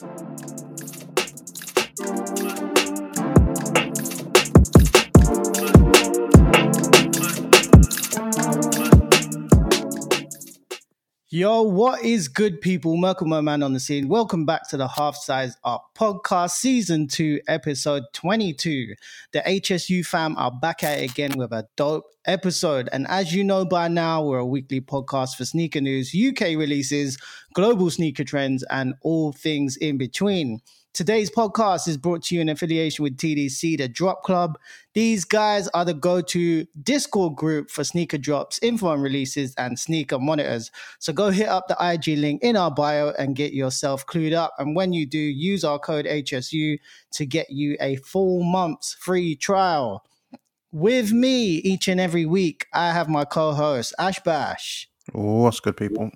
Thank you. Yo, what is good, people? Merkle Man on the scene. Welcome back to the Half Size Up podcast, season two, episode 22. The HSU fam are back at it again with a dope episode. And as you know by now, we're a weekly podcast for sneaker news, UK releases, global sneaker trends, and all things in between. Today's podcast is brought to you in affiliation with TDC, the Drop Club. These guys are the go to Discord group for sneaker drops, info on releases, and sneaker monitors. So go hit up the IG link in our bio and get yourself clued up. And when you do, use our code HSU to get you a full month's free trial. With me each and every week, I have my co host, Ash Bash. What's good, people?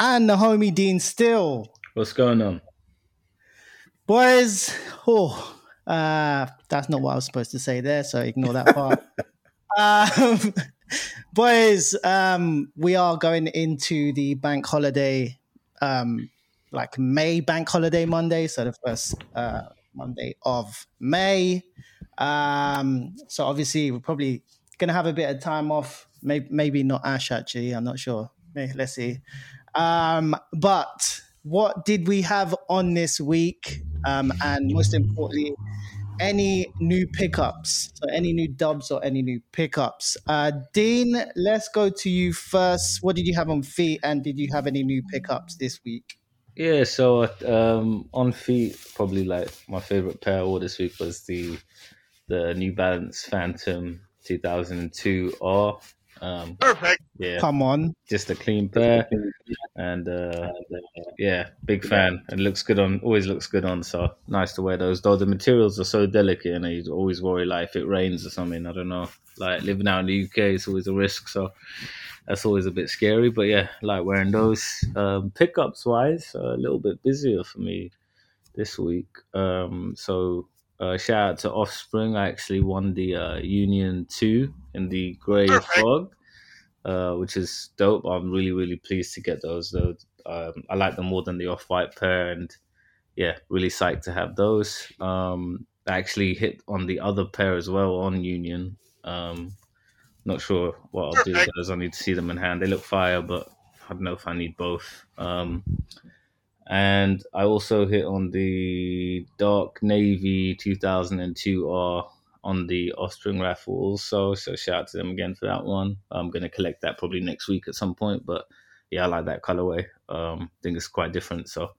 And the homie Dean Still. What's going on? Boys, oh, uh, that's not what I was supposed to say there, so ignore that part. um, boys, um, we are going into the bank holiday, um, like May bank holiday Monday, so the first uh, Monday of May. Um, so obviously, we're probably going to have a bit of time off. Maybe, maybe not Ash, actually. I'm not sure. Let's see. Um, but what did we have on this week? Um, and most importantly, any new pickups. So, any new dubs or any new pickups. Uh, Dean, let's go to you first. What did you have on feet, and did you have any new pickups this week? Yeah, so um, on feet, probably like my favorite pair all this week was the the New Balance Phantom 2002 R. Um, Perfect. Yeah. Come on. Just a clean pair, and uh, yeah, big fan. And looks good on. Always looks good on. So nice to wear those. Though the materials are so delicate, and you always worry like if it rains or something. I don't know. Like living out in the UK, is always a risk. So that's always a bit scary. But yeah, like wearing those. Um, pickups wise, a little bit busier for me this week. Um, so uh, shout out to Offspring. I actually won the uh, Union 2 in the Grey Fog, uh, which is dope. I'm really, really pleased to get those. Though um, I like them more than the Off White pair, and yeah, really psyched to have those. Um, I actually hit on the other pair as well on Union. Um, not sure what I'll do because I need to see them in hand. They look fire, but I don't know if I need both. Um, and I also hit on the Dark Navy 2002R on the Offspring raffle also. So shout out to them again for that one. I'm going to collect that probably next week at some point. But yeah, I like that colorway. Um, I think it's quite different. So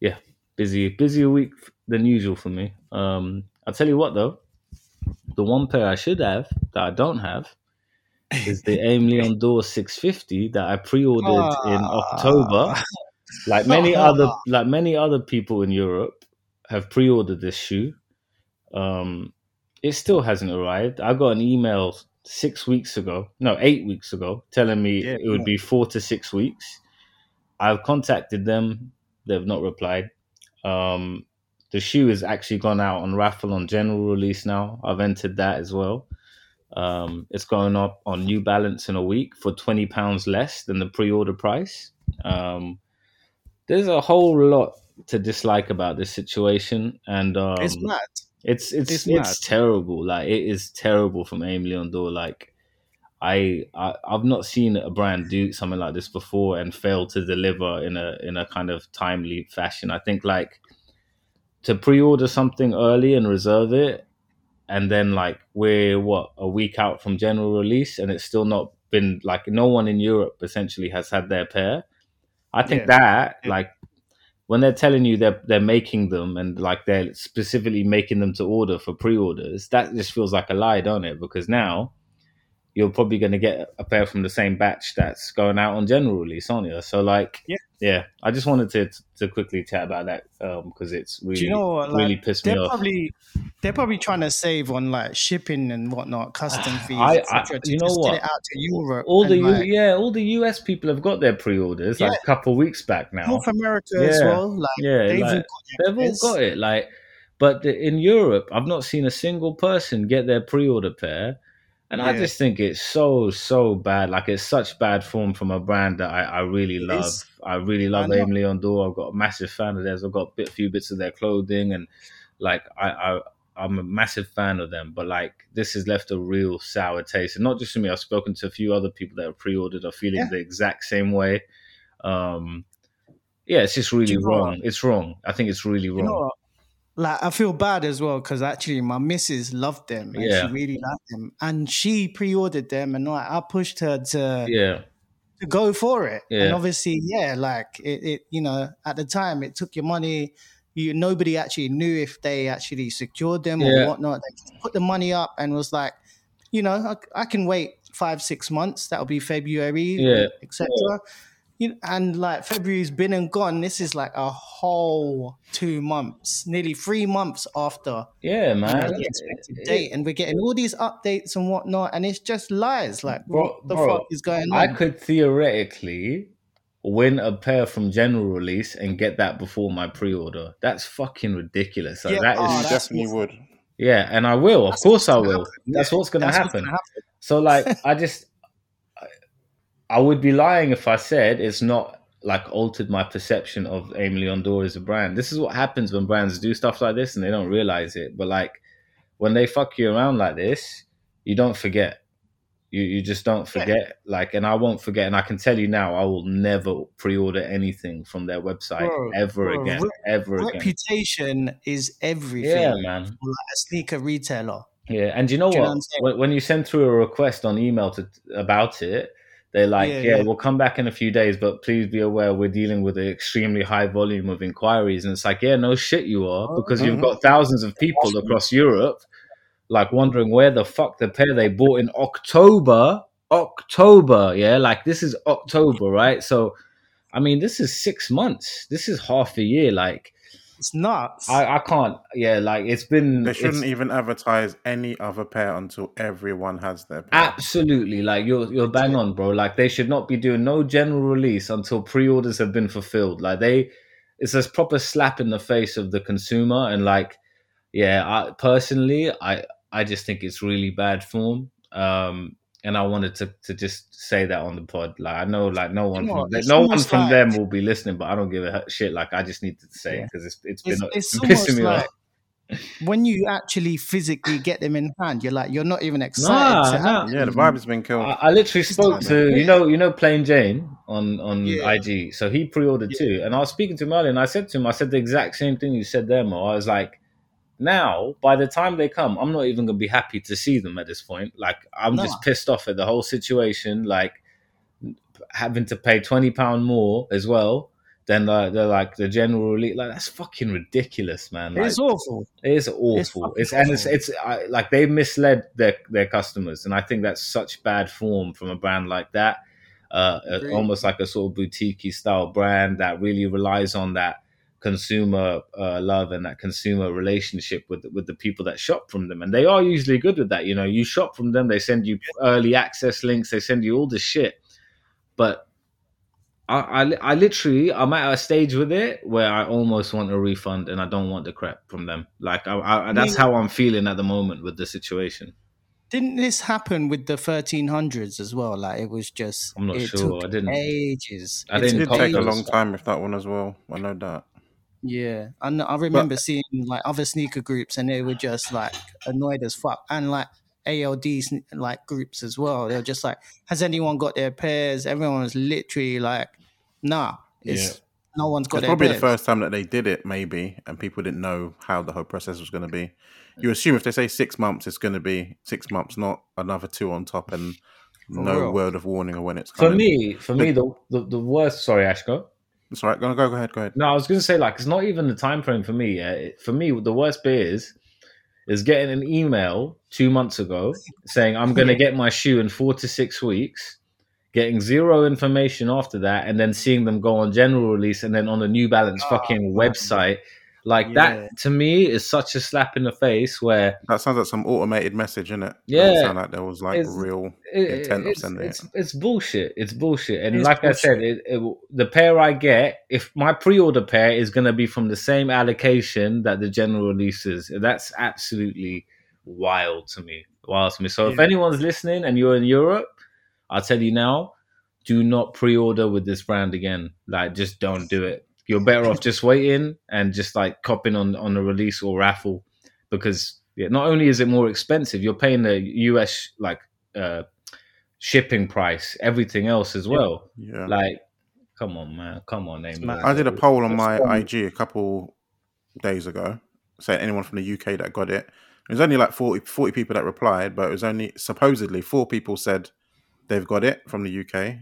yeah, busy, busier week than usual for me. Um, I'll tell you what though, the one pair I should have that I don't have is the Aimé Leon Dore 650 that I pre-ordered in October. Like many other like many other people in Europe have pre-ordered this shoe. Um, it still hasn't arrived. I got an email six weeks ago, no, eight weeks ago, telling me yeah, it would yeah. be four to six weeks. I've contacted them; they've not replied. Um, the shoe has actually gone out on raffle on general release now. I've entered that as well. Um, it's going up on New Balance in a week for twenty pounds less than the pre-order price. Um, there's a whole lot to dislike about this situation, and um, it's mad. It's it's it's, it's terrible. Like it is terrible from Aimé Leon Dore. Like I, I I've not seen a brand do something like this before and fail to deliver in a in a kind of timely fashion. I think like to pre-order something early and reserve it, and then like we're what a week out from general release, and it's still not been like no one in Europe essentially has had their pair. I think yeah. that yeah. like when they're telling you they're they're making them and like they're specifically making them to order for pre-orders, that just feels like a lie, don't it? Because now you're probably going to get a pair from the same batch that's going out on general release, aren't you? So like, yeah, yeah. I just wanted to to quickly chat about that because um, it's really you know what, like, really pissed me off. Probably, they're probably trying to save on like shipping and whatnot, custom fees. I, I you know what? out to Europe. All the like, yeah, all the US people have got their pre-orders yeah. like a couple weeks back now. North America yeah. as well. Like, yeah, they've, like, all, they've all got it. Like, but in Europe, I've not seen a single person get their pre-order pair And I just think it's so so bad. Like it's such bad form from a brand that I, I really love. I really love. Aimé Leon Dore. I've got a massive fan of theirs. I've got a bit, few bits of their clothing, and like I, I I'm a massive fan of them. But like this has left a real sour taste, and not just for me. I've spoken to a few other people that have pre-ordered are feeling Yeah. the exact same way. Um, yeah, it's just really know wrong. It's wrong. I think it's really wrong. You know? Like I feel bad as well because actually my missus loved them and Yeah. she really liked them and she pre-ordered them and like I pushed her to yeah, to go for it. And obviously, yeah, like it, it, you know, at the time it took your money. You nobody actually knew if they actually secured them Yeah. or whatnot. They put the money up and was like, you know, I, I can wait five, six months. That'll be February, Yeah. etc. You and like February's been and gone. This is like a whole two months, nearly three months after yeah, you know, man. the expected date, and we're getting all these updates and whatnot, and it's just lies. Like, Bro- what the bro, fuck is going on? I could theoretically win a pair from general release and get that before my pre-order. That's fucking ridiculous. Like, Yeah, that is, oh, you that's definitely would. yeah, and I will. Of That's course, I will. happen. That's Yeah, what's gonna that's what's happen. gonna happen. So, like, I just, I, I would be lying if I said it's not like altered my perception of Aimé Leon as a brand. This is what happens when brands do stuff like this and they don't realize it. But like, when they fuck you around like this, you don't forget. You you just don't forget. Like, and I won't forget. And I can tell you now, I will never pre-order anything from their website Bro, ever bro, again. re- ever again. Reputation is everything. Yeah, man. like a sneaker retailer. Yeah, and you know Do you know what? what I'm saying? when, when you send through a request on email to about it, they're like, Yeah, yeah, yeah. we'll come back in a few days, but please be aware we're dealing with an extremely high volume of inquiries. And it's like, yeah, no shit, you are, oh, because you've got thousands of people across Europe, like wondering where the fuck the pair they bought in October, October, yeah, like this is October, right? So, I mean, this is six months. This is half a year. Like, It's nuts. I, I can't, yeah, like it's been. They shouldn't even advertise any other pair until everyone has their pair. Absolutely, like you're you're bang on, bro. Like they should not be doing no general release until pre-orders have been fulfilled. Like they, it's a proper slap in the face of the consumer. And like, yeah, I personally, I I just think it's really bad form. Um, and I wanted to to just say that on the pod. Like I know, like no one You from what, it's no one from like- them will be listening, but I don't give a shit. Like I just need to say it Yeah. because it's it's it's, been it's it's almost pissing me like off. when you actually physically get them in hand, you're like, you're not even excited. Nah, to nah. Yeah, the vibe has been killed. I, I literally spoke to you know you know Plain Jane on on Yeah. IG. So he pre-ordered too, and I was speaking to him earlier, and I said to him, I said the exact same thing you said there, Mo. I was like, now by the time they come, I'm not even gonna be happy to see them at this point. Like I'm No. just pissed off at the whole situation, like having to pay twenty pound more as well. Than the, the like the general release, like that's fucking ridiculous, man. Like, It's awful. it is awful. fucking It's, and it's awful. it's I, like they've misled their their customers, and I think that's such bad form from a brand like that. Uh, uh, almost like a sort of boutique style brand that really relies on that consumer uh, love and that consumer relationship with with the people that shop from them, and they are usually good with that. You know, you shop from them, they send you early access links, they send you all this shit, but I, I, I literally I'm at a stage with it where I almost want a refund and I don't want the crap from them. Like I, I, that's how I'm feeling at the moment with the situation. Didn't this happen with the 1300s as well? Like it was just. I'm not it sure. Took I didn't- Ages. I It It didn't did took take a long time with that one as well. I know that. Yeah, I know, I remember seeing like other sneaker groups, and they were just like annoyed as fuck, and like ALD like groups as well. They were just like, "Has anyone got their pairs?" Everyone was literally like, "Nah, it's Yeah. no one's got It's probably pairs." the first time that they did it, maybe, and people didn't know how the whole process was going to be. You assume if they say six months, it's going to be six months, not another two on top, and For no real. word of warning of when it's For me, for me, the, the the worst. Sorry, Ashko. It's all right. Go, go, go ahead, go ahead. No, I was going to say like it's not even the time frame for me. Yeah, for me, the worst bit is is getting an email two months ago saying I'm going to get my shoe in four to six weeks, getting zero information after that, and then seeing them go on general release and then on the New Balance Oh, fucking man. website. Like Yeah. that to me is such a slap in the face where That sounds like some automated message, innit? Yeah. Doesn't sound like there was like It's- real it, intent of sending it's, it. it's bullshit. It's bullshit. And It is like I said, it, it, the pair I get, if my pre-order pair is going to be from the same allocation that the general releases, that's absolutely wild to me. Wild to me. So if anyone's listening and you're in Europe, I'll tell you now, do not pre-order with this brand again. Like, just don't do it. You're better off just waiting and just like copping on on a release or raffle because yeah, not only is it more expensive, you're paying the US like uh, shipping price, everything else as well. Yeah. Like, come on, man, come on, name. I did a poll on my That's IG a couple days ago, saying anyone from the UK that got it. It was only like 40, 40 people that replied, but it was only supposedly four people said they've got it from the UK,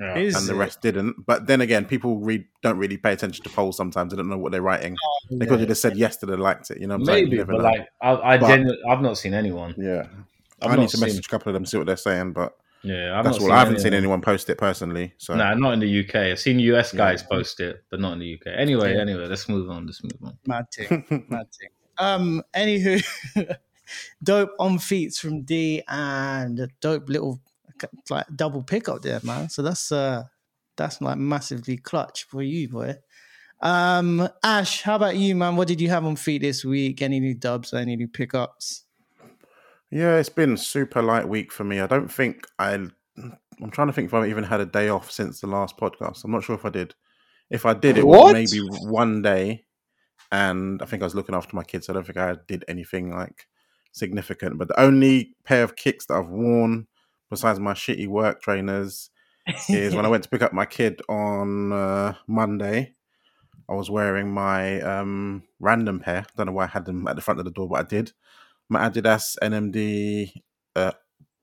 Yeah. Is and the it? rest didn't. But then again, people read don't really pay attention to polls sometimes. They don't know what they're writing. They could have just said yes to they liked it. You know, what I'm maybe. But like, I, I but, genu- I've not seen anyone. yeah, I've I need to seen- message a couple of them see what they're saying, but Yeah, I've that's not all. seen I haven't seen anyone. anyone post it personally. So Nah, not in the UK. I've seen US Yeah. guys post it, but not in the UK. Anyway, Yeah. anyway, let's move on. Let's move on. Mad thing. Mad thing. Um, anywho, dope on feats from D and a dope little like double pickup there, man. So that's uh that's like massively clutch for you, boy. Um, Ash, how about you, man? What did you have on feet this week? Any new dubs? Any new pickups? Yeah, it's been super light week for me. I don't think I. I'm trying to think if I've even had a day off since the last podcast. I'm not sure if I did. If I did, it What? was maybe one day, and I think I was looking after my kids. So I don't think I did anything like significant. But the only pair of kicks that I've worn, besides my shitty work trainers, is when I went to pick up my kid on uh, Monday. I was wearing my um, random pair. Don't know why I had them at the front of the door, but I did. My Adidas NMD uh,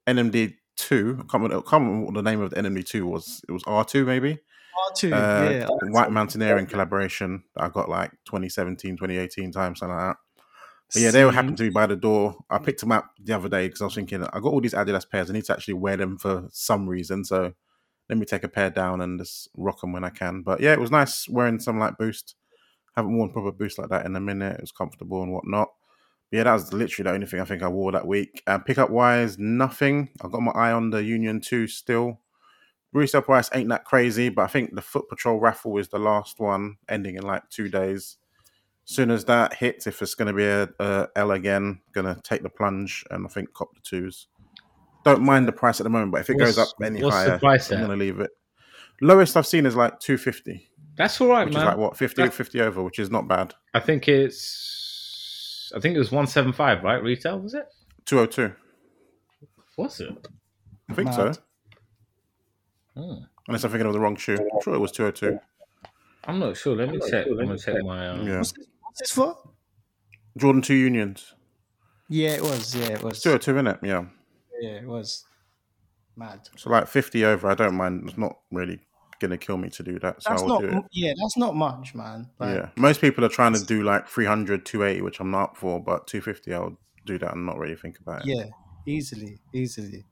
NMD two. I can't remember, I can't remember what the name of the NMD two was. It was R two maybe. R2, Uh, yeah. White Mountaineering collaboration that I got like 2017, 2018 time, something like that. But yeah, they all happened to be by the door. I picked them up the other day because I was thinking I got all these Adidas pairs. I need to actually wear them for some reason. So let me take a pair down and just rock them when I can. But yeah, it was nice wearing some like Boost. Haven't worn proper Boost like that in a minute. It was comfortable and whatnot. But yeah, that was literally the only thing I think I wore that week. And pickup wise, nothing. I got my eye on the Union 2 still. Resale price ain't that crazy, but I think the Foot Patrol raffle is the last one, ending in like two days. Soon as that hits, if it's going to be a, a L again, going to take the plunge and I think cop the twos. Don't mind the price at the moment, but if it goes up What's- any higher, I'm going to leave it. Lowest I've seen is like 250, That's all right, which man. is like what 50, That- 50 over, which is not bad. I think it's. I think it was one seven five, right? Retail was it? 202, Was it? I think Mad. so. Hmm. Unless I'm thinking of the wrong shoe. I'm sure it was 202. I'm not sure. Let me check. I'm gonna check my. Um, Yeah. What's this, for? Jordan 2 Unions. Yeah, it was. Yeah, it was. 202, innit? Yeah. Yeah, it was. Mad. So like 50 over, I don't mind. It's not really going to kill me to do that. So That's I'll not. do it. Yeah, that's not much, man. Like, yeah. Most people are trying to do like 300, 280, which I'm not up for, but 250, I'll do that and not really think about it. Yeah, easily, easily.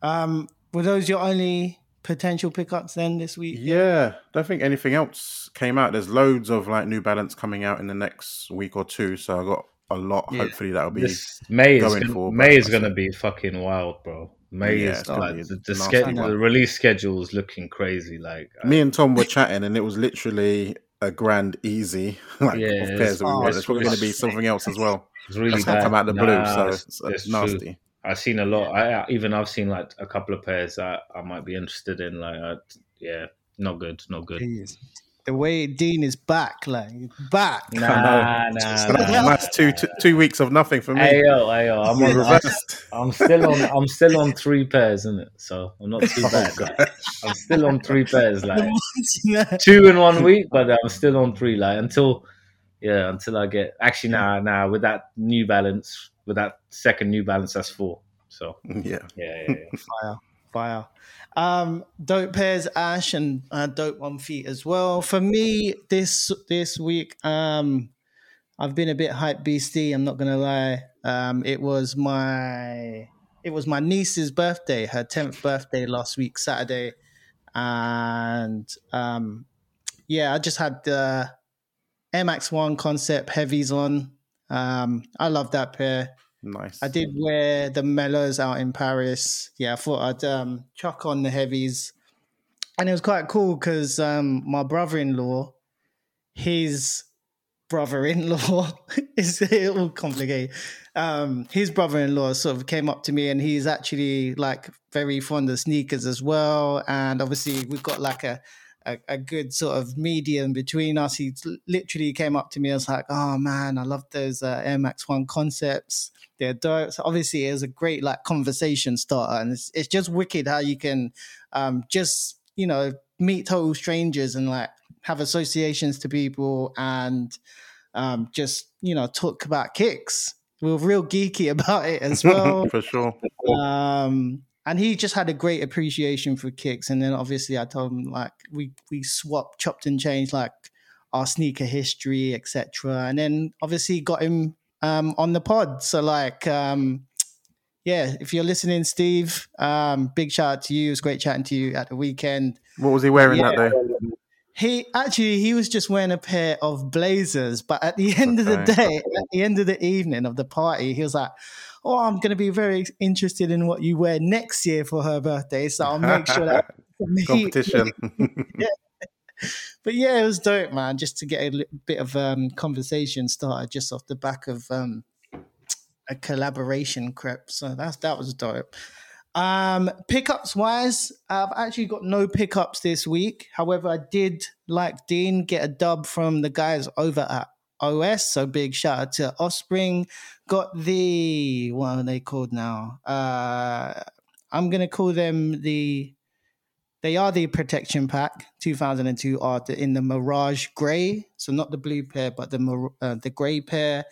Um, were those your only potential pickups then this week? Yeah, don't think anything else came out. There's loads of like New Balance coming out in the next week or two, so I got a lot. Yeah. Hopefully that'll be. This May is going gonna, for, May is gonna be fucking wild, bro. May Yeah, is like the, the, schedule, the release schedule is looking crazy. Like, I- Me and Tom were chatting, and it was literally a grand easy like Yeah, of it's- pairs that we oh, want. it's probably going to be something else as well. it's really That's going to bad. come out the blue, so it's- it's, it's it's true. Nasty. I've seen a lot. I, I even I've seen like a couple of pairs that I might be interested in. Like, I, yeah, not good, not good. Jeez. The way Dean is back, like back. Nah, nah, So nah. that's a nice two, two two weeks of nothing for me. Ayo, ayo, I'm, It's on, I'm, reversed. I'm still on. I'm still on three pairs, isn't it? So I'm not too Oh, bad. God. I'm still on three pairs, like two in one week, but I'm still on three. Like until, yeah, until I get. Actually, nah, nah. With that New Balance, with that second New Balance, that's four. So Yeah. yeah, yeah, yeah. fire, fire. Um, dope pairs, Ash, and uh, dope on feet as well. For me, this this week, um, I've been a bit hype beastie. I'm not gonna lie. Um, it was my it was my niece's birthday, her tenth birthday last week, Saturday, and um, yeah, I just had the MX One concept heavies on. Um, I love that pair. Nice. I did wear the mellows out in Paris. Yeah, I thought I'd um, chuck on the heavies, and it was quite cool because um, my brother-in-law, his brother-in-law is all complicated. Um, his brother-in-law sort of came up to me, and he's actually like very fond of sneakers as well. And obviously, we've got like a a, a good sort of medium between us. He literally came up to me and was like, "Oh man, I love those uh, Air Max One concepts. They're dope." So obviously, it was a great like conversation starter, and it's it's just wicked how you can um, just you know meet total strangers and like have associations to people and um, just you know talk about kicks. We are real geeky about it as well, for sure. Um, and he just had a great appreciation for kicks. And then obviously I told him like we we swapped, chopped and changed like our sneaker history, etc. And then obviously got him um, on the pod. So like um, yeah, if you're listening, Steve, um, big shout out to you. It was great chatting to you at the weekend. What was he wearing yeah. that day? He actually he was just wearing a pair of blazers, but at the end okay. of the day, at the end of the evening of the party, he was like, "Oh, I'm going to be very interested in what you wear next year for her birthday, so I'll make sure that competition." yeah. But yeah, it was dope, man. Just to get a bit of um, conversation started just off the back of um, a collaboration crep. So that's that was dope. Um, pickups wise, I've actually got no pickups this week. However, I did, like Dean, get a dub from the guys over at OS. So big shout out to Offspring. Got the what are they called now? Uh, I'm gonna call them the. They are the protection pack 2002 R in the Mirage Grey, so not the blue pair, but the uh, the grey pair.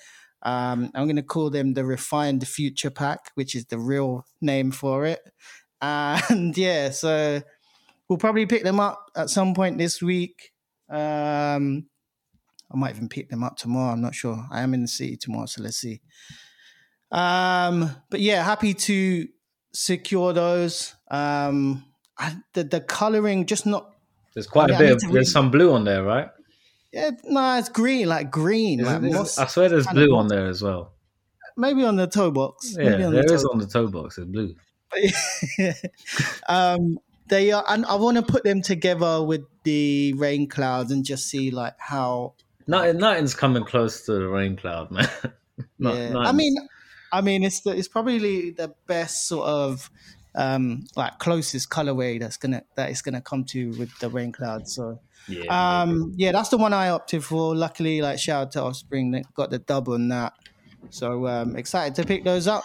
Um, I'm going to call them the Refined Future Pack, which is the real name for it. And yeah, so we'll probably pick them up at some point this week. Um, I might even pick them up tomorrow. I'm not sure. I am in the city tomorrow, so let's see. Um, but yeah, happy to secure those. Um, I, the the coloring just not. There's quite I mean, a bit. Of, there's some blue on there, right? Yeah, no, it's green, like green. Like I swear there's blue on there as well. Maybe on the toe box. Yeah, there the is on the toe box. It's blue. um, they are, and I want to put them together with the rain clouds and just see like how. Nothing, nothing's coming close to the rain cloud, man. Not, yeah. I mean, I mean, it's the, it's probably the best sort of um like closest colorway that's gonna that is gonna come to with the rain cloud. So yeah, um, yeah, that's the one I opted for. Luckily, like shout out to Offspring that got the dub on that. So um, excited to pick those up.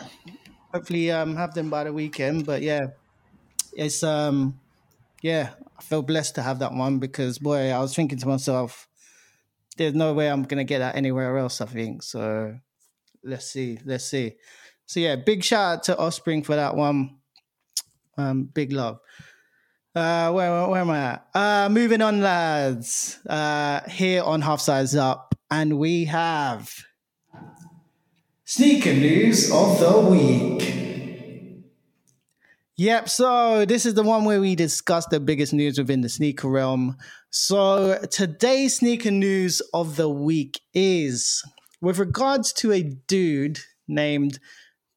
Hopefully, um, have them by the weekend. But yeah, it's um, yeah, I feel blessed to have that one because boy, I was thinking to myself, there's no way I'm gonna get that anywhere else. I think so. Let's see, let's see. So yeah, big shout out to Offspring for that one. Um, big love. Uh, where, where am I at? Uh, moving on, lads. Uh, here on Half Size Up, and we have sneaker news of the week. Yep, so this is the one where we discuss the biggest news within the sneaker realm. So today's sneaker news of the week is with regards to a dude named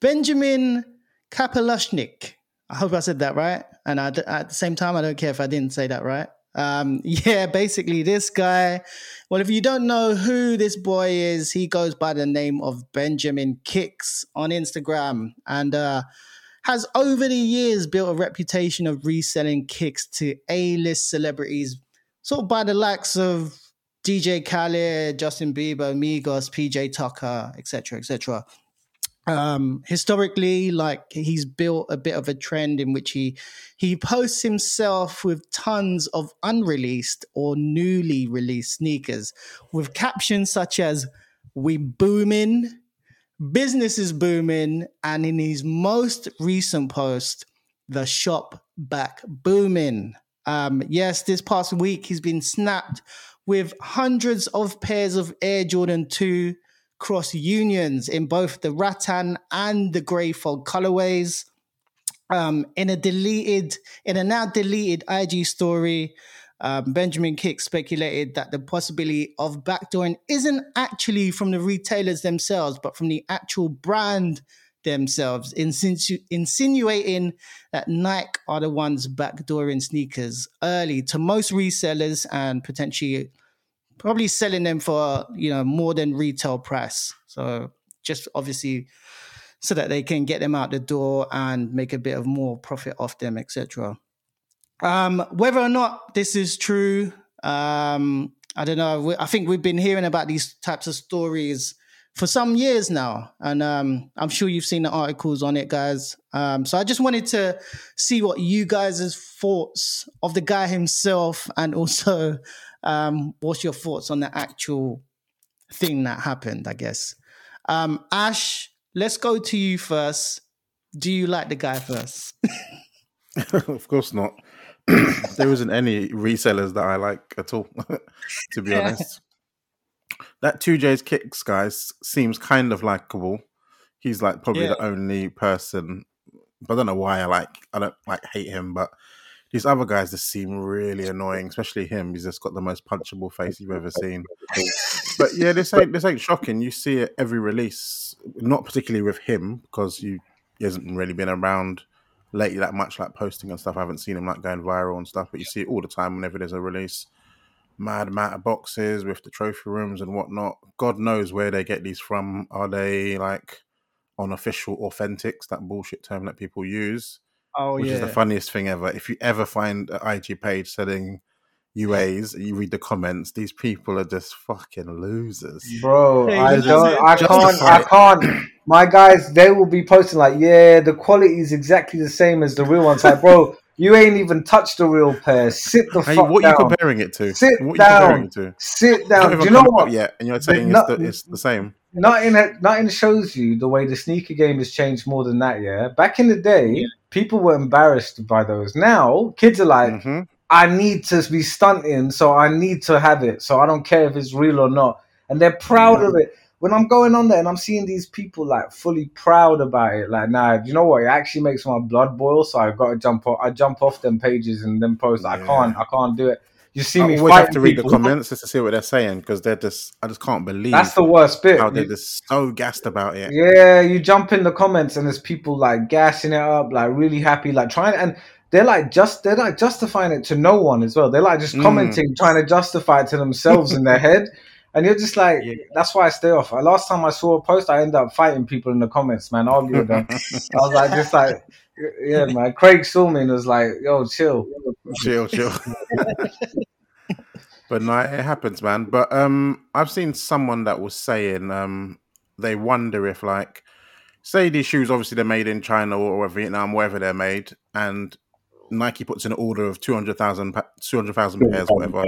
Benjamin Kapelushnik. I hope I said that right. And I, at the same time, I don't care if I didn't say that right. Um, yeah, basically, this guy. Well, if you don't know who this boy is, he goes by the name of Benjamin Kicks on Instagram and uh, has over the years built a reputation of reselling kicks to A list celebrities, sort of by the likes of DJ Khaled, Justin Bieber, Migos, PJ Tucker, etc., etc um, historically, like he's built a bit of a trend in which he he posts himself with tons of unreleased or newly released sneakers with captions such as "We booming," "Business is booming," and in his most recent post, "The shop back booming." Um, yes, this past week he's been snapped with hundreds of pairs of Air Jordan 2 cross unions in both the rattan and the grey fog colorways. Um, in a deleted, in a now deleted IG story, um, Benjamin Kick speculated that the possibility of backdooring isn't actually from the retailers themselves, but from the actual brand themselves, insinu- insinuating that Nike are the ones backdooring sneakers early to most resellers and potentially probably selling them for you know more than retail price. So just obviously so that they can get them out the door and make a bit of more profit off them, etc. Um, whether or not this is true, um, I don't know. I think we've been hearing about these types of stories for some years now, and um, I'm sure you've seen the articles on it, guys. Um, so I just wanted to see what you guys' thoughts of the guy himself, and also um, what's your thoughts on the actual thing that happened. I guess. Um, Ash, let's go to you first. Do you like the guy first? of course not. There isn't any resellers that I like at all, to be yeah. honest. That 2J's kicks guys seems kind of likable. He's like probably yeah. the only person, but I don't know why I like I don't like hate him, but these other guys just seem really annoying, especially him. He's just got the most punchable face you've ever seen. but yeah, this ain't this ain't shocking. You see it every release, not particularly with him because you he hasn't really been around lately that much, like posting and stuff. I haven't seen him like going viral and stuff, but you see it all the time whenever there's a release. Mad amount of boxes with the trophy rooms and whatnot. God knows where they get these from. Are they like on official authentics, that bullshit term that people use? Oh, yeah. which yeah. is the funniest thing ever. If you ever find an IG page selling UAs, you read the comments. These people are just fucking losers, bro. I don't. I can't. I can't. My guys, they will be posting like, yeah, the quality is exactly the same as the real ones. Like, bro, you ain't even touched the real pair. Sit the hey, fuck what down. What are you comparing it to? Sit what down. It to? Sit down. Do you know what? Yet, and you're saying not, it's, the, it's the same. Nothing. Nothing shows you the way the sneaker game has changed more than that. Yeah. Back in the day, yeah. people were embarrassed by those. Now, kids are like. Mm-hmm I need to be stunting, so I need to have it. So I don't care if it's real or not. And they're proud yeah. of it. When I'm going on there and I'm seeing these people like fully proud about it, like, nah, you know what? It actually makes my blood boil. So I've got to jump off. I jump off them pages and then post. Yeah. I can't. I can't do it. You see I me. always have to read people. the comments just to see what they're saying because they're just. I just can't believe that's the worst bit. How they're just so gassed about it. Yeah, you jump in the comments and there's people like gassing it up, like really happy, like trying and they're like just they're like justifying it to no one as well. They're like just mm. commenting, mm. trying to justify it to themselves in their head. And you're just like, yeah. that's why I stay off. Last time I saw a post, I ended up fighting people in the comments, man, arguing with them. I was like, just like, yeah, man. Craig saw me and was like, yo, chill. Chill, chill. but no, it happens, man. But um, I've seen someone that was saying um, they wonder if, like, say these shoes, obviously they're made in China or Vietnam, wherever they're made, and Nike puts in an order of 200,000 200,000 pairs, whatever.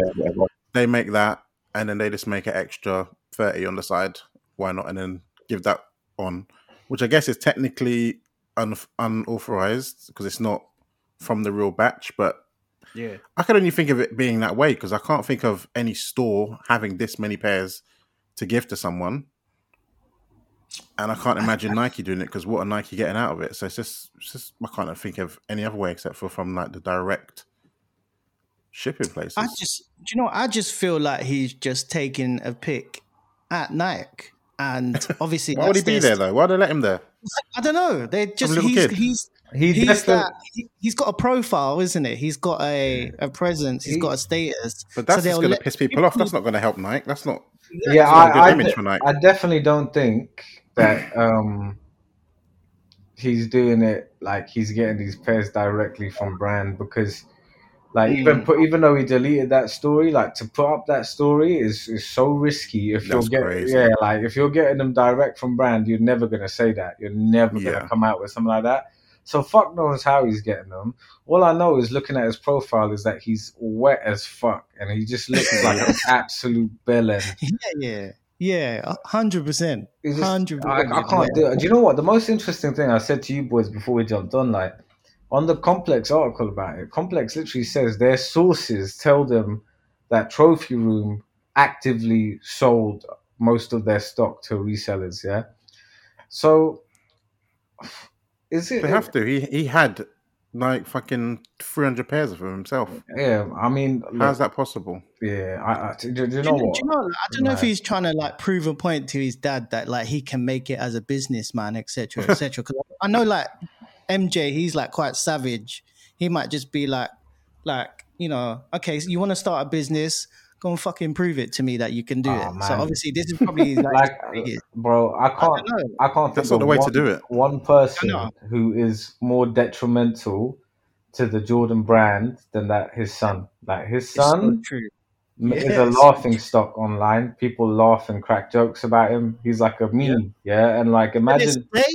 They make that and then they just make an extra 30 on the side. Why not? And then give that on, which I guess is technically un- unauthorized because it's not from the real batch. But yeah, I can only think of it being that way because I can't think of any store having this many pairs to give to someone and I can't imagine Nike doing it because what are Nike getting out of it? So it's just, it's just I can't think of any other way except for from like the direct shipping places. I just, do you know, I just feel like he's just taking a pick at Nike, and obviously, why would he be there though? Why would they let him there? I don't know. They just he's, kid. he's he's he's, that, he, has got a profile, isn't it? He's got a, a presence. He's he, got a status. But that's so just going to piss people, people off. That's not going to help Nike. That's not. Yeah, I, I, I, definitely don't think that um, he's doing it like he's getting these pairs directly from brand because like mm. even put, even though he deleted that story, like to put up that story is, is so risky. If That's you're getting yeah, like if you're getting them direct from brand, you're never gonna say that. You're never yeah. gonna come out with something like that. So fuck knows how he's getting them. All I know is looking at his profile is that he's wet as fuck and he just looks like an absolute bellend. Yeah, yeah. Yeah, hundred percent. Hundred. I, I can't do it. Do you know what? The most interesting thing I said to you boys before we jumped on, like on the Complex article about it, Complex literally says their sources tell them that Trophy Room actively sold most of their stock to resellers. Yeah. So, is it? They have to. He he had like fucking 300 pairs of them himself. Yeah, I mean, look, how's that possible? Yeah, I, I, do, do, you know what? Do you know, I don't know if he's trying to like prove a point to his dad that like he can make it as a businessman, etc., etc. Because I know like MJ, he's like quite savage. He might just be like, like you know, okay, so you want to start a business, go and fucking prove it to me that you can do oh, it. Man. So obviously, this is probably like, like bro. I can't. I, I can't. That's not the way one, to do it. One person who is more detrimental to the Jordan brand than that his son. Like his son so is yes. a laughing stock online. People laugh and crack jokes about him. He's like a meme, yeah. yeah? And like imagine to this day,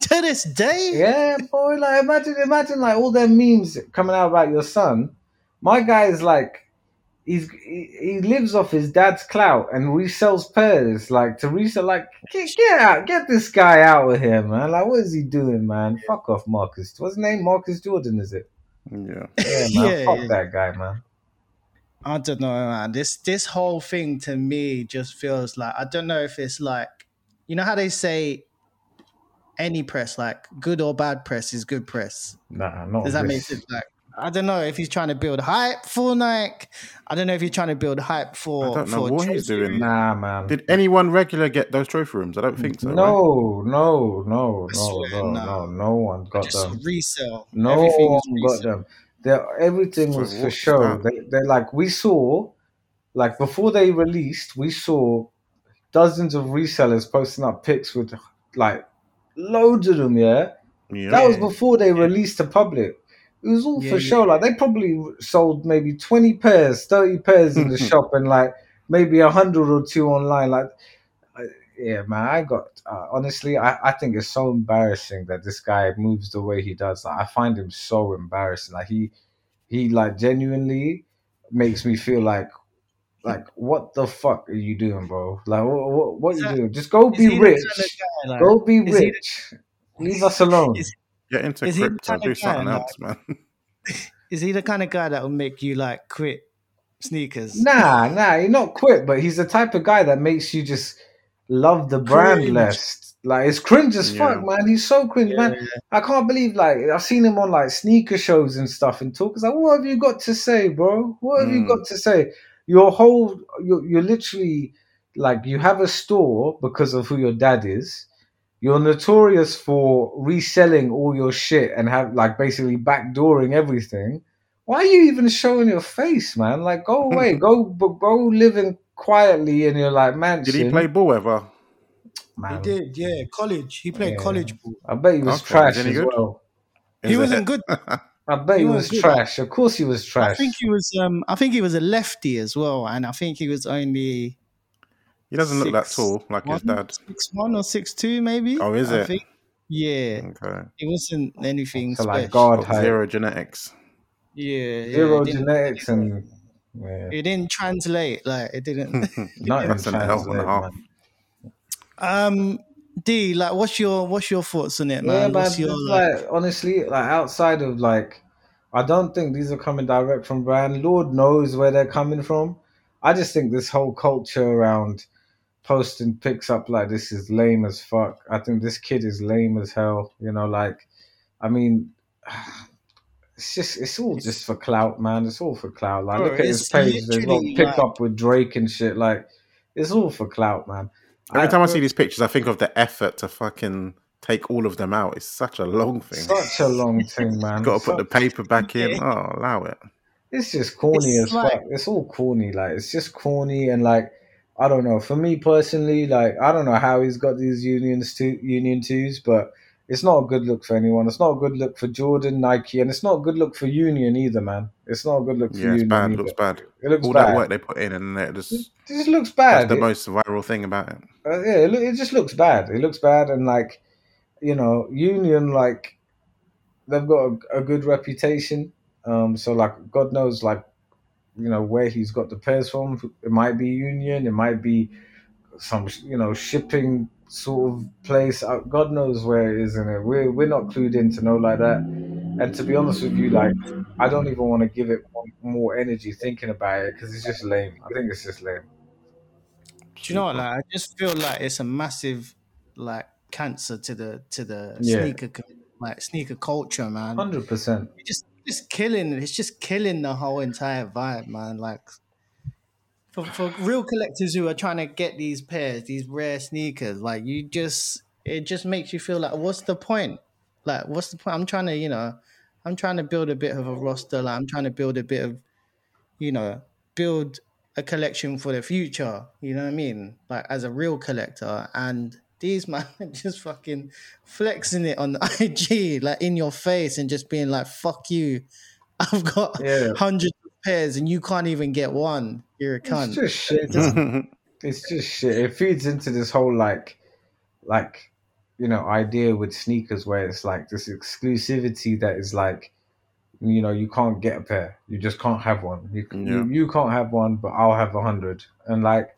to this day, yeah, boy. Like imagine, imagine like all them memes coming out about your son. My guy is like he's he, he lives off his dad's clout and resells pairs like to resell like get, get out get this guy out of here man. Like what is he doing man? Yeah. fuck off marcus. What's his name? Marcus jordan is it? Yeah. Yeah man yeah, fuck yeah. that guy man. I don't know man. This this whole thing to me just feels like i don't know if it's like you know how they say any press like good or bad press is good press? Nah not does that make sense? Like I don't know if he's trying to build hype for Nike. I don't know if he's trying to build hype for. I don't know what he's doing. Nah, man. Did anyone regular get those trophy rooms? I don't think so. No, right? no, no, no, no, no, no one got Just them. Resale. No everything one got them. They're, everything was for show. They, they're like we saw, like before they released, we saw dozens of resellers posting up pics with like loads of them. Yeah, yeah. that was before they released to public. It was all yeah, for yeah. show. Like they probably sold maybe twenty pairs, thirty pairs in the shop, and like maybe a hundred or two online. Like, yeah, man, I got uh, honestly, I, I think it's so embarrassing that this guy moves the way he does. Like, I find him so embarrassing. Like he, he like genuinely makes me feel like like what the fuck are you doing bro like what, what, what are you doing just go be rich guy, like, go be rich leave us alone is, Get into is crypto, do something else, man. Is he the kind of guy that will make you like quit sneakers? Nah, nah, he's not quit, but he's the type of guy that makes you just love the brand cringe. less. Like it's cringe as yeah. fuck, man. He's so cringe, yeah, man. Yeah. I can't believe like I've seen him on like sneaker shows and stuff and talk. It's like, what have you got to say, bro? What have mm. you got to say? Your whole, you're, you're literally like you have a store because of who your dad is you're notorious for reselling all your shit and have like basically backdooring everything. Why are you even showing your face, man? Like, go away, go go living quietly in your like mansion. Did he play ball ever? Man. He did, yeah. College, he played yeah. college ball. I bet he was okay. trash as good? well. Is he wasn't good. I bet he, he was, was trash. Of course, he was trash. I think he was. Um, I think he was a lefty as well, and I think he was only he doesn't six, look that tall like one, his dad. Six one or six two, maybe. Oh, is I it? Think. Yeah. Okay. It wasn't anything so like God zero genetics. Yeah. Zero yeah, genetics and. Yeah. It didn't translate. Like it didn't. Not even translate, Um, D, like, what's your what's your thoughts on it, man? Yeah, man. Your, like, like, honestly, like outside of like, I don't think these are coming direct from brand. Lord knows where they're coming from. I just think this whole culture around posting pics up like this is lame as fuck. I think this kid is lame as hell. You know, like, I mean, it's just it's all just for clout, man. It's all for clout. Like, Bro, look at his page. There's got pick like... up with Drake and shit. Like, it's all for clout, man. Every time I see these pictures, I think of the effort to fucking take all of them out. It's such a long thing. Such a long thing, man. Got to put the paper back in. Oh, allow it. It's just corny it's as like... fuck. It's all corny. Like, it's just corny and like I don't know. For me personally, like I don't know how he's got these unions to union twos, but it's not a good look for anyone. It's not a good look for Jordan, Nike, and it's not a good look for Union either, man. It's not a good look for yeah, Union. it's bad. Either. Looks bad. It looks all bad. that work they put in, and it just it just looks bad. That's the it, most viral thing about it. Uh, yeah, it, it just looks bad. It looks bad, and like you know, Union like they've got a, a good reputation. Um, so like God knows, like you know where he's got the pairs from. It might be Union. It might be some you know shipping sort of place. God knows where it is in it. We're we're not clued in to know like that. And to be honest with you, like I don't even want to give it more energy thinking about it because it's just lame. I think it's just lame. Do you know what? Like I just feel like it's a massive like cancer to the to the yeah. sneaker like sneaker culture, man. Hundred percent. Just just killing. It's just killing the whole entire vibe, man. Like for, for real collectors who are trying to get these pairs, these rare sneakers, like you just it just makes you feel like what's the point? Like what's the point? I'm trying to, you know, I'm trying to build a bit of a roster. Like I'm trying to build a bit of, you know, build a collection for the future. You know what I mean? Like as a real collector. And these man just fucking flexing it on IG, like in your face, and just being like, "Fuck you." I've got yeah. hundreds of pairs, and you can't even get one. You're a cunt. It's just shit. It's just, it's just shit. It feeds into this whole like, like, you know, idea with sneakers where it's like this exclusivity that is like you know you can't get a pair. You just can't have one. You, yeah. you, you, can't have one but i'll have a hundred. And like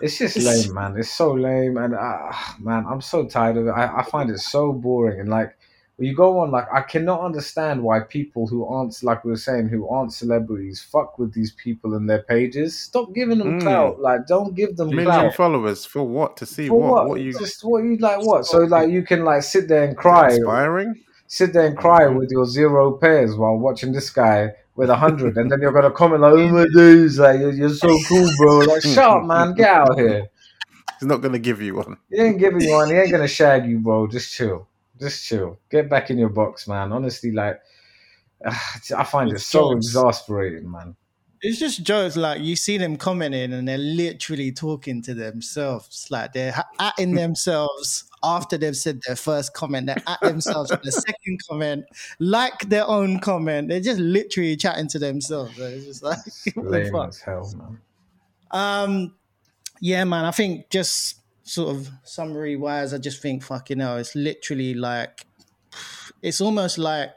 it's just lame man. It's so lame. And uh, man i'm so tired of it. I, I find it so boring. And like when you go on like i cannot understand why people who aren't like we were saying who aren't celebrities fuck with these people and their pages. Stop giving them mm. clout. Like don't give them million clout. followers for what? To see for what, what? What you just what you like what? So like you can like sit there and cry. inspiring sit there and cry mm-hmm. with your zero pairs while watching this guy with a hundred, and then you're gonna comment like, "Oh my days, like you're, you're so cool, bro." Like, shut up, man, get out here. He's not gonna give you one. He ain't giving you one. He ain't gonna shag you, bro. Just chill, just chill. Get back in your box, man. Honestly, like, I find it so exasperating, man it's just jokes like you see them commenting and they're literally talking to themselves like they're atting themselves after they've said their first comment. They're at themselves for the second comment like their own comment. They're just literally chatting to themselves. It's just like lame as hell man. Um yeah man i think just sort of summary wise i just think fucking hell it's literally like it's almost like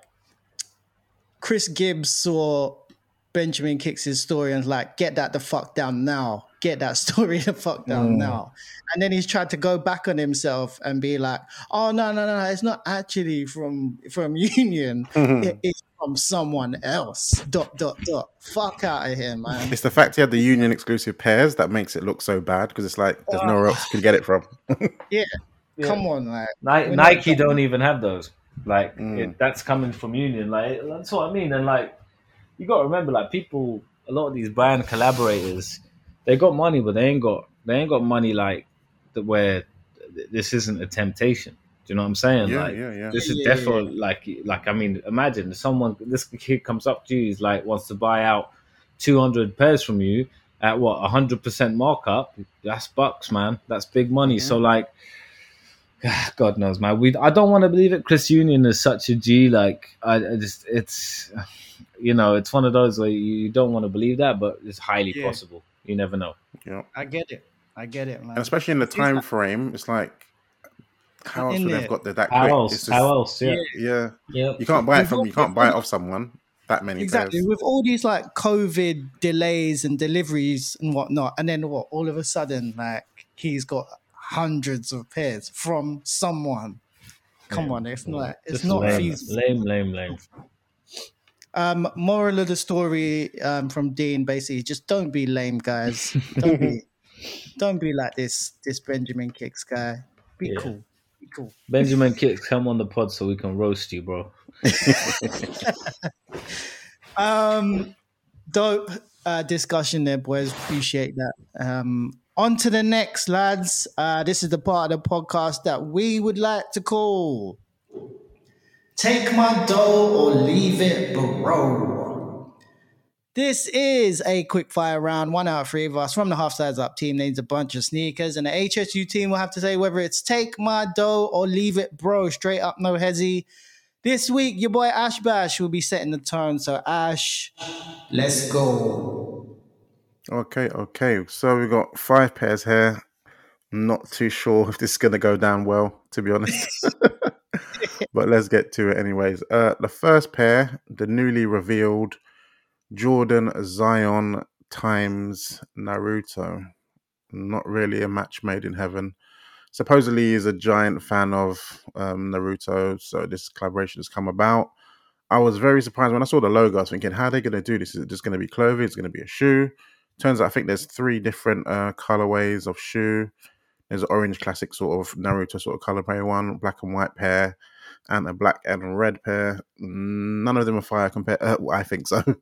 chris gibbs saw Benjamin kicks his story and like, get that the fuck down now. Get that story the fuck down mm. now. And then he's tried to go back on himself and be like, oh no, no, no, it's not actually from from Union. Mm-hmm. It, it's from someone else. Dot dot dot. Fuck out of here, man. It's the fact he had the Union exclusive pairs that makes it look so bad because it's like there's nowhere else you can get it from. yeah. yeah. Come on, like Nike, Nike don't even have those. Like mm. it, that's coming from Union. Like that's what I mean. And like you got to remember, like people, a lot of these brand collaborators, they got money, but they ain't got they ain't got money like that where this isn't a temptation. Do you know what I'm saying? Yeah, like, yeah, yeah. This is yeah, definitely yeah. like, like I mean, imagine someone, this kid comes up to you, he's like wants to buy out 200 pairs from you at what 100 percent markup. That's bucks, man. That's big money. So like, God knows, man. We I don't want to believe it. Chris Union is such a G. Like I, I just it's you know, it's one of those where you don't want to believe that, but it's highly yeah. possible. You never know. Yeah, I get it. I get it, man. And especially in the time frame, it's like how else would they've got there that how quick? Else? Just, how else? Yeah. yeah, yeah. You can't buy it from. You can't buy it off someone that many. Times. Exactly. Pairs. With all these like COVID delays and deliveries and whatnot, and then what? All of a sudden, like he's got hundreds of pairs from someone. Come yeah. on, it's not. It's Just not lame, feasible. Lame, lame, lame. Um, moral of the story um, from Dean basically just don't be lame, guys. Don't be, don't be like this. This Benjamin Kicks guy. Be yeah. cool. Be cool. Benjamin Kicks, come on the pod so we can roast you, bro. um, dope uh, discussion there, boys. Appreciate that. Um, on to the next, lads. Uh, this is the part of the podcast that we would like to call Take my dough or leave it, bro. This is a quick fire round. One out of three of us from the half size up team names a bunch of sneakers, and the HSU team will have to say whether it's take my dough or leave it, bro. Straight up, no hezzy. This week, your boy Ash Bash will be setting the tone. So, Ash, let's go. Okay, okay. So we got five pairs here. Not too sure if this is going to go down well, to be honest. but let's get to it anyways. Uh, the first pair, the newly revealed Jordan Zion times Naruto. Not really a match made in heaven. Supposedly, he's a giant fan of um, Naruto, so this collaboration has come about. I was very surprised when I saw the logo. I was thinking, how are they going to do this? Is it just going to be clothing? Is it going to be a shoe? Turns out, I think there's three different uh, colorways of shoe. There's an orange classic sort of Naruto sort of color pair one, black and white pair, and a black and red pair. None of them are fire compared. Uh, I think so.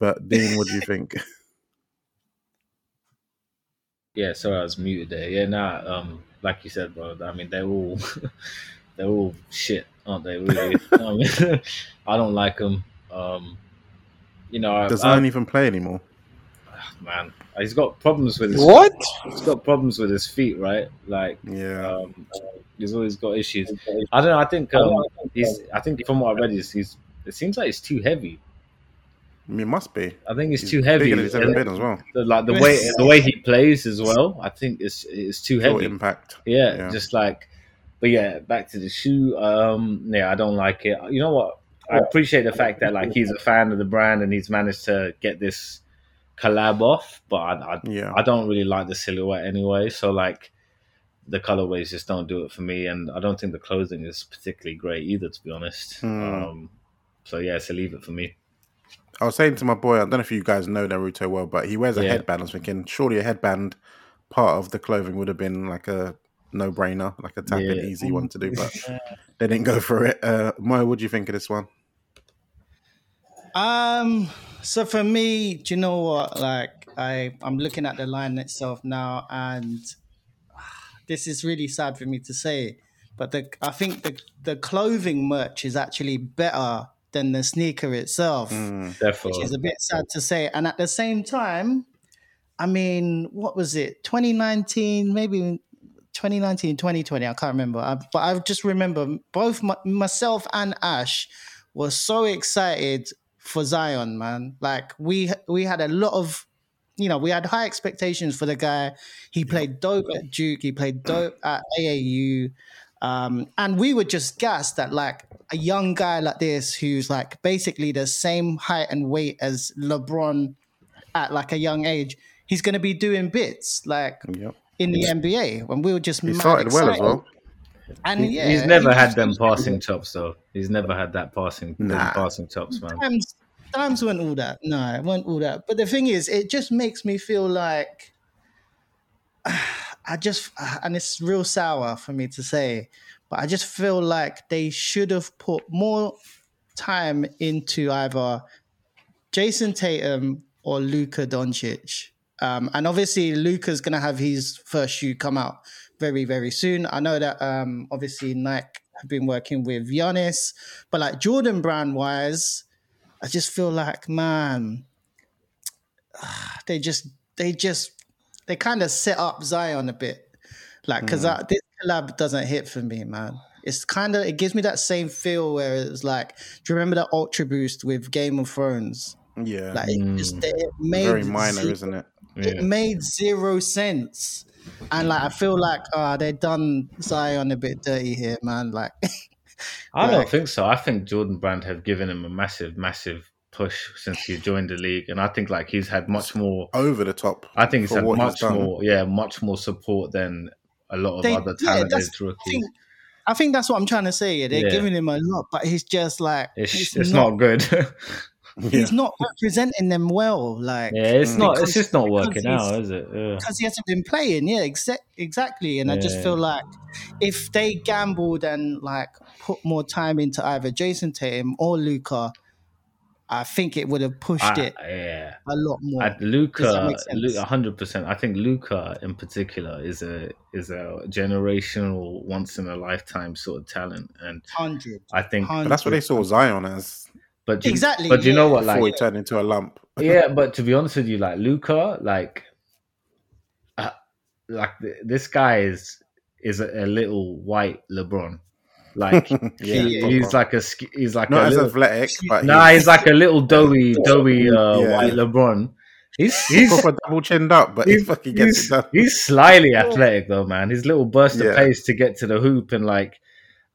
But Dean, what do you think? Yeah, sorry, I was muted there. Yeah, nah, um, like you said, bro. I mean, they're all they're all shit, aren't they? Really, I, mean, I don't like them. Um, you know, does Zion even play anymore? man, he's got problems with his what? He's got problems with his feet, right? Like, Yeah. um, he's always got issues. I don't know. I think um, he's. I think from what I read, is he's. It seems like he's too heavy. I mean, it must be. I think he's, He's too heavy. Bigger than he's ever been as well. the- like the way the way he plays as well. I think it's it's too Short heavy. impact. Yeah, Yeah. just like, but yeah, back to the shoe. Um, yeah, I don't like it. You know what? I appreciate the fact that like he's a fan of the brand and he's managed to get this collab off, but I, I, Yeah. I don't really like the silhouette anyway. So like, the colorways just don't do it for me, and I don't think the clothing is particularly great either, to be honest. Hmm. Um, so yeah, so leave it for me. I was saying to my boy, I don't know if you guys know Naruto well, but he wears a Yeah. headband. I was thinking, surely a headband part of the clothing would have been like a no brainer, like a tap Yeah. easy one to do, but they didn't go for it. Uh, Mo, what do you think of this one? Um, so for me, do you know what? Like, I I'm looking at the line itself now, and this is really sad for me to say, but the I think the the clothing merch is actually better than the sneaker itself, Mm, which is a bit sad to say. And at the same time, I mean, what was it? 2019, maybe 2019, 2020. I can't remember. I, but I just remember both my, myself and Ash were so excited for Zion, man. Like we we had a lot of, you know, we had high expectations for the guy. He played dope at Duke. He played dope at AAU. Um, and we were just gassed that like a young guy like this who's like basically the same height and weight as LeBron at like a young age, he's going to be doing bits like yep. in the NBA when we were just He started well as well. And He- yeah, he's never had them passing tops though. He's never had that passing Nah. passing chops, man. times times weren't all that. No, it weren't all that. But the thing is, it just makes me feel like I just and it's real sour for me to say, but I just feel like they should have put more time into either Jayson Tatum or Luka Doncic. Um, and obviously, Luka's going to have his first shoe come out very, very soon. I know that um, obviously Nike have been working with Giannis, but like Jordan brand wise, I just feel like, man, they just, they just, they kind of set up Zion a bit. Like, because Mm. this collab doesn't hit for me, man. It's kind of, it gives me that same feel where it's like, do you remember the Ultra Boost with Game of Thrones? Yeah. Like, it just it made Very minor, ze- isn't it? it made zero sense. And like I feel like uh they done Zion a bit dirty here, man. Like I don't think so. I think Jordan Brand have given him a massive, massive push since he joined the league, and I think like he's had much more. Over the top. I think he's for had what he's much more, yeah, much more support than a lot of They- other yeah, talented that's- I rookies. think, I think that's what I'm trying to say. They're Yeah. giving him a lot, but he's just like It's, it's, it's, not, not, good. Yeah. he's not representing them well. Like yeah, it's not. It's just not working out, is it? Yeah. because he hasn't been playing. Yeah, exa- exactly. And I just Yeah. feel like if they gambled and like put more time into either Jayson Tatum or Luka, I think it would have pushed I- it yeah. a lot more. At Luka, Does that make sense? hundred percent. I think Luka in particular is a is a generational, once in a lifetime sort of talent, and Hundred. I think. But that's what they saw Zion as But you, Exactly, But you know yeah. what? before he turned into a lump. yeah, but to be honest with you, like Luka, like, uh, like th- this guy is is a, a little white LeBron. Like Yeah, he, he's like a sk- he's like Not a as little, athletic, but nah, he's he's like a little doughy doughy uh, Yeah. white LeBron. He's he's proper double chinned up, but he he's, fucking gets he's, it done. he's slyly athletic though, man. His little burst Yeah. of pace to get to the hoop and like,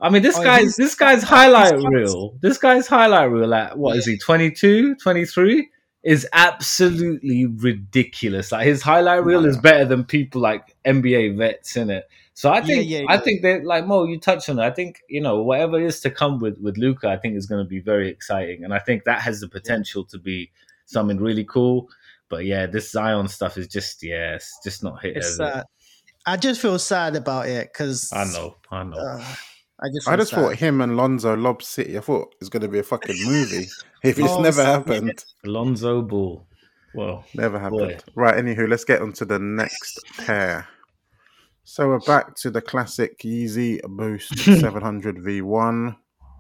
I mean, this Oh, guy's this guy's highlight he's- reel. This guy's highlight reel at what is he 22, 23 is absolutely ridiculous. Like his highlight reel is better than people like NBA vets in it. So I think yeah, I think that like Mo, you touched on it. I think you know whatever is to come with with Luka, I think is going to be very exciting, and I think that has the potential to be something really cool. But yeah, this Zion stuff is just yeah, it's just not hit. It's it? I just feel sad about it because I know, I know. Uh, I just, I just sad. thought him and Lonzo Lob City. I thought it's going to be a fucking movie. If it's Oh, never happened, Lonzo Ball. Well, never Boy. happened. Right. Anywho, let's get on to the next pair. So we're back to the classic Yeezy Boost 700 V1.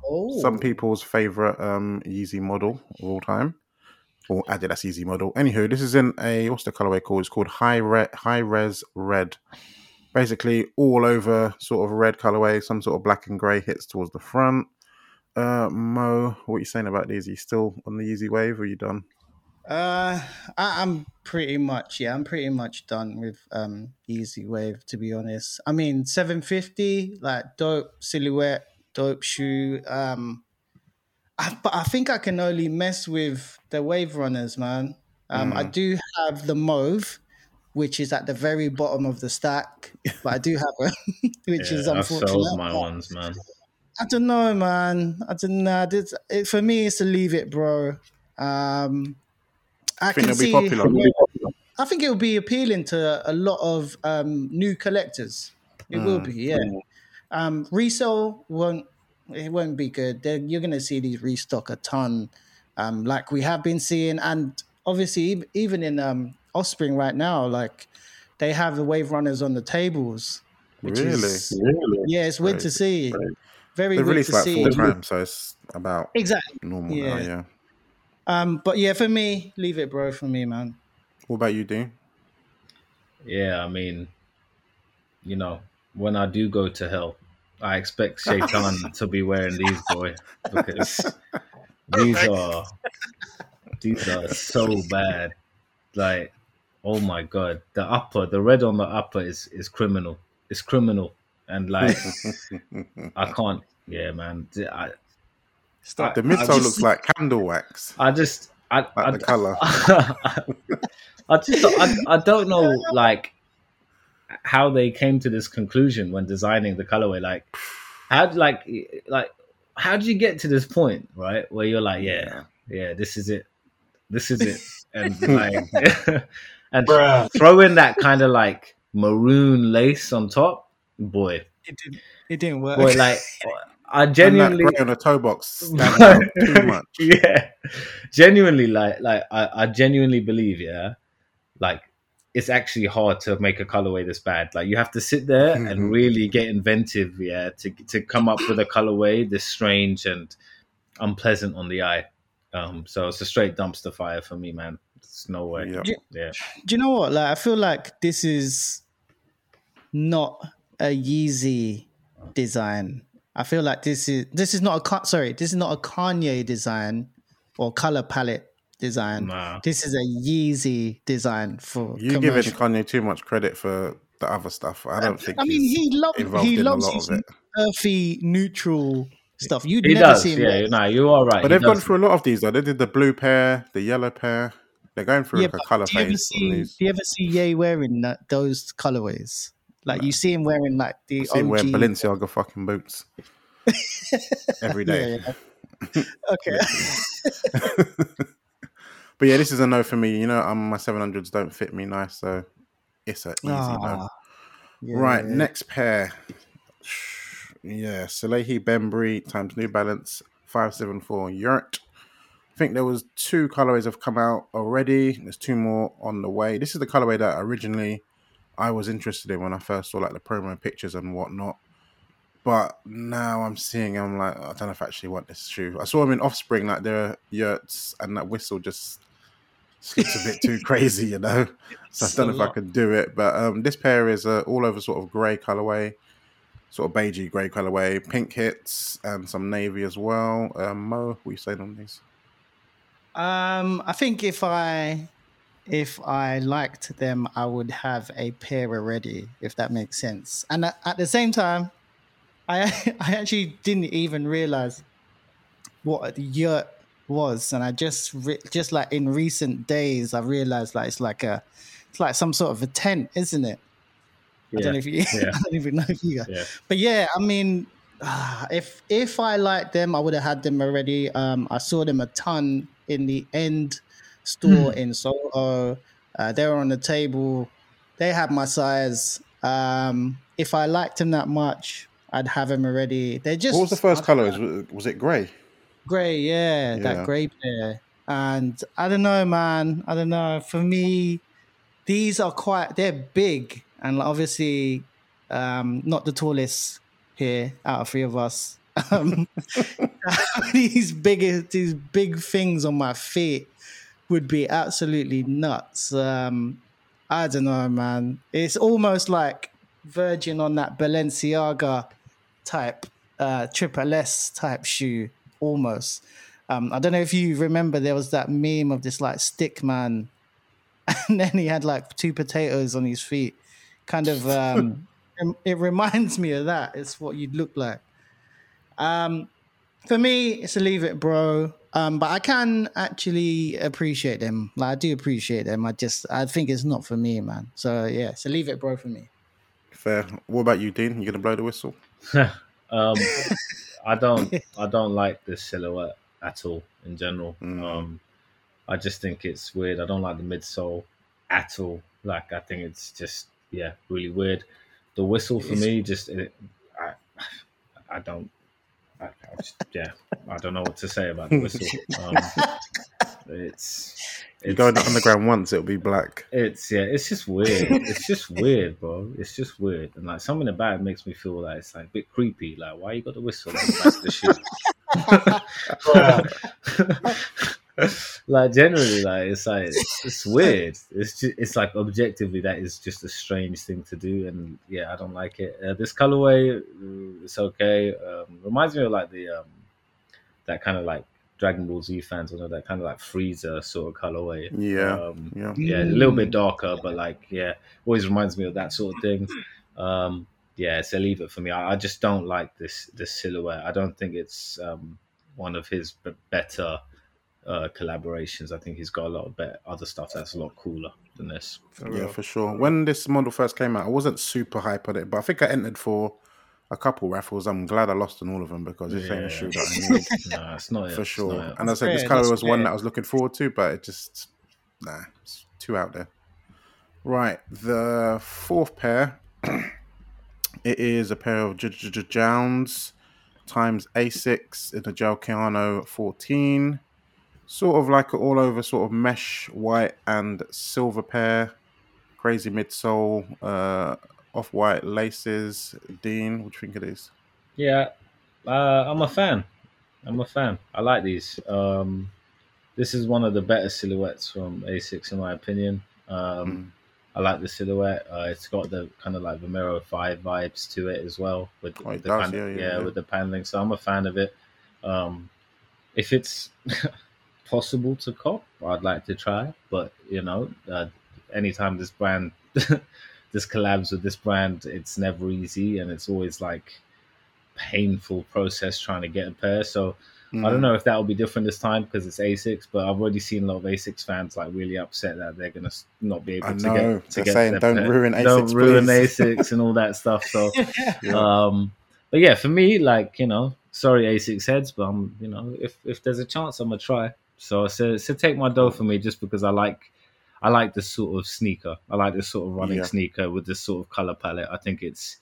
Oh, Some people's favorite um, Yeezy model of all time. or Adidas Yeezy model. Anywho, this is in a what's the colorway called? It's called high red, high res red. Basically, all over sort of red colorway. Some sort of black and grey hits towards the front. Uh, Mo, what are you saying about these? Are you still on the Yeezy Wave? Or are you done? Uh, I, am pretty much yeah, I'm pretty much done with um Yeezy Wave to be honest. I mean, 750 like dope silhouette, dope shoe. Um, I, but I think I can only mess with the Wave Runners, man. Um, mm. I do have the Mauve, which is at the very bottom of the stack, but I do have it, which yeah, is unfortunate. I've sold my ones, man. I don't know, man. I don't know. It's, it, for me, it's to leave it, bro. Um, I, think can see. Popular. I think it will be appealing to a lot of um, new collectors. It mm. will be, yeah. Um, resale won't it won't be good. They're, you're going to see these restock a ton, um, like we have been seeing, and obviously even in um, Offspring right now, like they have the wave runners on the tables. Really? Is, really? Yeah, it's weird to see. Great. Very they released like four time, so it's about exactly normal yeah. now. Yeah. Um, but yeah, for me, leave it, bro. For me, man. What about you, Dean? Yeah, I mean, you know, when I do go to hell, I expect Shaitan to be wearing these, boy, because these are these are so bad. Like, oh my god, the upper, the red on the upper is is criminal. It's criminal, and like, I can't. Yeah, man. I, Stop. The midsole looks like candle wax. I just, I, like I, the color. I just, I, I don't know, like how they came to this conclusion when designing the colorway. Like, how, like, like, how did you get to this point, right? Where you're like, yeah, yeah, this is it, this is it, and like, and Bruh. throw in that kind of like maroon lace on top, boy. It didn't. It didn't work. Boy, like I genuinely on a toe box too much. yeah, genuinely, like, like I, I genuinely believe, yeah, like it's actually hard to make a colorway this bad. Like you have to sit there mm-hmm. and really get inventive, yeah, to to come up with a colorway this strange and unpleasant on the eye. Um, so it's a straight dumpster fire for me, man. It's no way. Yep. Do, yeah. Do you know what? Like I feel like this is not a Yeezy design I feel like this is this is not a sorry, this is not a Kanye design or color palette design. Nah. This is a Yeezy design for. You give Kanye too much credit for the other stuff. I don't think. I mean, he loves he loves his earthy, neutral stuff. You he never does, see him. Yeah, no, you are right. But he they've does. gone through a lot of these. though. They did the blue pair, the yellow pair. They're going through yeah, like a color do. See, do you ever see Ye wearing that, those colorways? Like you see him wearing like the I see him wearing Balenciaga fucking boots every day. Yeah, yeah. okay. but yeah, this is a no for me. You know, um, my seven hundreds don't fit me nice, so it's a easy no. Yeah, right, next pair. Yeah, Salehe Bembury times New Balance five seven four Yurt. I think there was two colorways have come out already. There's two more on the way. This is the colorway that originally I was interested in when I first saw like the promo pictures and whatnot. But now I'm seeing, I'm like, I don't know if I actually want this shoe. I saw him in Offspring, like their yurts, and that whistle just slips a bit too crazy, you know. So I don't know if I could do it. But um, this pair is uh, all over sort of grey colorway, sort of beigey grey colorway, pink hits, and some navy as well. Um, Mo, what are you saying on these? Um, I think if I if I liked them, I would have a pair already, if that makes sense. And at the same time, I I actually didn't even realize what a yurt was, and I just re- just like in recent days, I realized like it's like a it's like some sort of a tent, isn't it? Yeah. I don't know if you yeah. I don't even know if you yeah. but yeah, I mean, if if I liked them, I would have had them already. Um, I saw them a ton in the end store mm. in Soho. Uh, they were on the table. They had my size. Um, if I liked them that much, I'd have them already. They just. What was the first color? Was, was it grey? Grey, yeah, yeah, that grey pair. And I don't know, man. I don't know. For me, these are quite. They're big, and obviously, um, not the tallest here out of three of us. Um, these big, these big things on my feet would be absolutely nuts. Um, I don't know, man. It's almost like Virgin on that Balenciaga type, uh, triple S type shoe, almost. Um, I don't know if you remember, there was that meme of this like stick man, and then he had like two potatoes on his feet. Kind of, um, it reminds me of that. It's what you'd look like. Um, for me, it's a leave it, bro. Um, but I can actually appreciate them. Like I do appreciate them. I just I think it's not for me, man. So yeah, so leave it, bro, for me. Fair. What about you, Dean? You gonna blow the whistle? um, I don't. I don't like the silhouette at all in general. Mm. Um, I just think it's weird. I don't like the midsole at all. Like I think it's just yeah, really weird. The whistle for me just it, I I don't I, I just, yeah, I don't know what to say about the whistle. Um, it's, it's you go in the underground once, it'll be black. It's yeah, it's just weird. It's just weird, bro. It's just weird, and like something about it makes me feel like it's like a bit creepy. Like, why you got the whistle? Like, that's the shoe. like generally, like it's like it's weird. It's just, it's like objectively that is just a strange thing to do, and yeah, I don't like it. Uh, this colorway, uh, it's okay. Um, reminds me of like the um, that kind of like Dragon Ball Z fans, you know, that kind of like Frieza sort of colorway. Yeah, um, yeah, yeah, a little bit darker, but like yeah, always reminds me of that sort of thing. Um, yeah, so leave it for me. I, I just don't like this this silhouette. I don't think it's um, one of his b- better uh, collaborations. I think he's got a lot of better other stuff that's a lot cooler than this. For yeah, real. for sure. When this model first came out, I wasn't super hype on it, but I think I entered for a couple raffles. I'm glad I lost on all of them because this yeah. ain't a shoe that I need. no, it's not for it. sure. And I said this color was fair. one that I was looking forward to, but it just nah, it's too out there. Right, the fourth pair. it is a pair of JJJJounds times Asics in the Gel Kayano 14 sort of like all over sort of mesh white and silver pair, crazy midsole, uh, off white laces. Dean, what do you think of these? Yeah, uh, I'm a fan. I'm a fan. I like these. Um, this is one of the better silhouettes from Asics, in my opinion. Um, mm. I like the silhouette. Uh, it's got the kind of like Vomero Five vibes to it as well, with, oh, the does, of, yeah, yeah, yeah, with the paneling. So I'm a fan of it. Um, if it's possible to cop. I'd like to try, but you know, uh, anytime this brand, this collabs with this brand, it's never easy, and it's always like painful process trying to get a pair. So mm. I don't mm. know if that will be different this time because it's Asics, but I've already seen a lot of Asics fans like really upset that they're gonna not be able I to know. get to they're get saying, don't pair. ruin Asics, don't please. ruin Asics and all that stuff. So, yeah. um, but yeah, for me, like you know, sorry Asics heads, but I'm you know, if if there's a chance, I'm gonna try. So so so take my dough for me just because I like I like this sort of sneaker. I like this sort of running yeah. sneaker with this sort of color palette. I think it's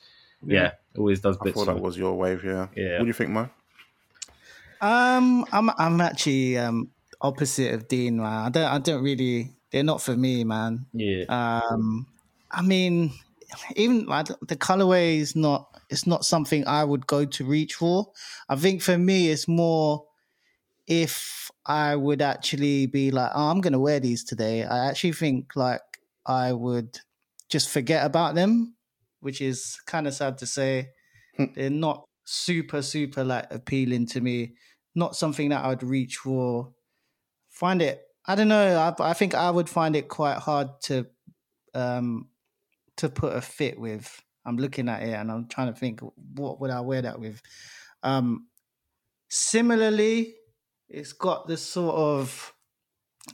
yeah, yeah always does bits. I thought that was your wave, yeah. Yeah. What do you think, Mo? Um, I'm I'm actually um opposite of Dean, man. I don't I don't really they're not for me, man. Yeah. Um, I mean, even like the colorway is not it's not something I would go to reach for. I think for me, it's more if I would actually be like, oh, I'm going to wear these today, I actually think like I would just forget about them, which is kind of sad to say. Hmm. They're not super, super like appealing to me. Not something that I'd reach for. Find it, I don't know. I, I think I would find it quite hard to, um, to put a fit with. I'm looking at it and I'm trying to think, what would I wear that with? Um, similarly, it's got this sort of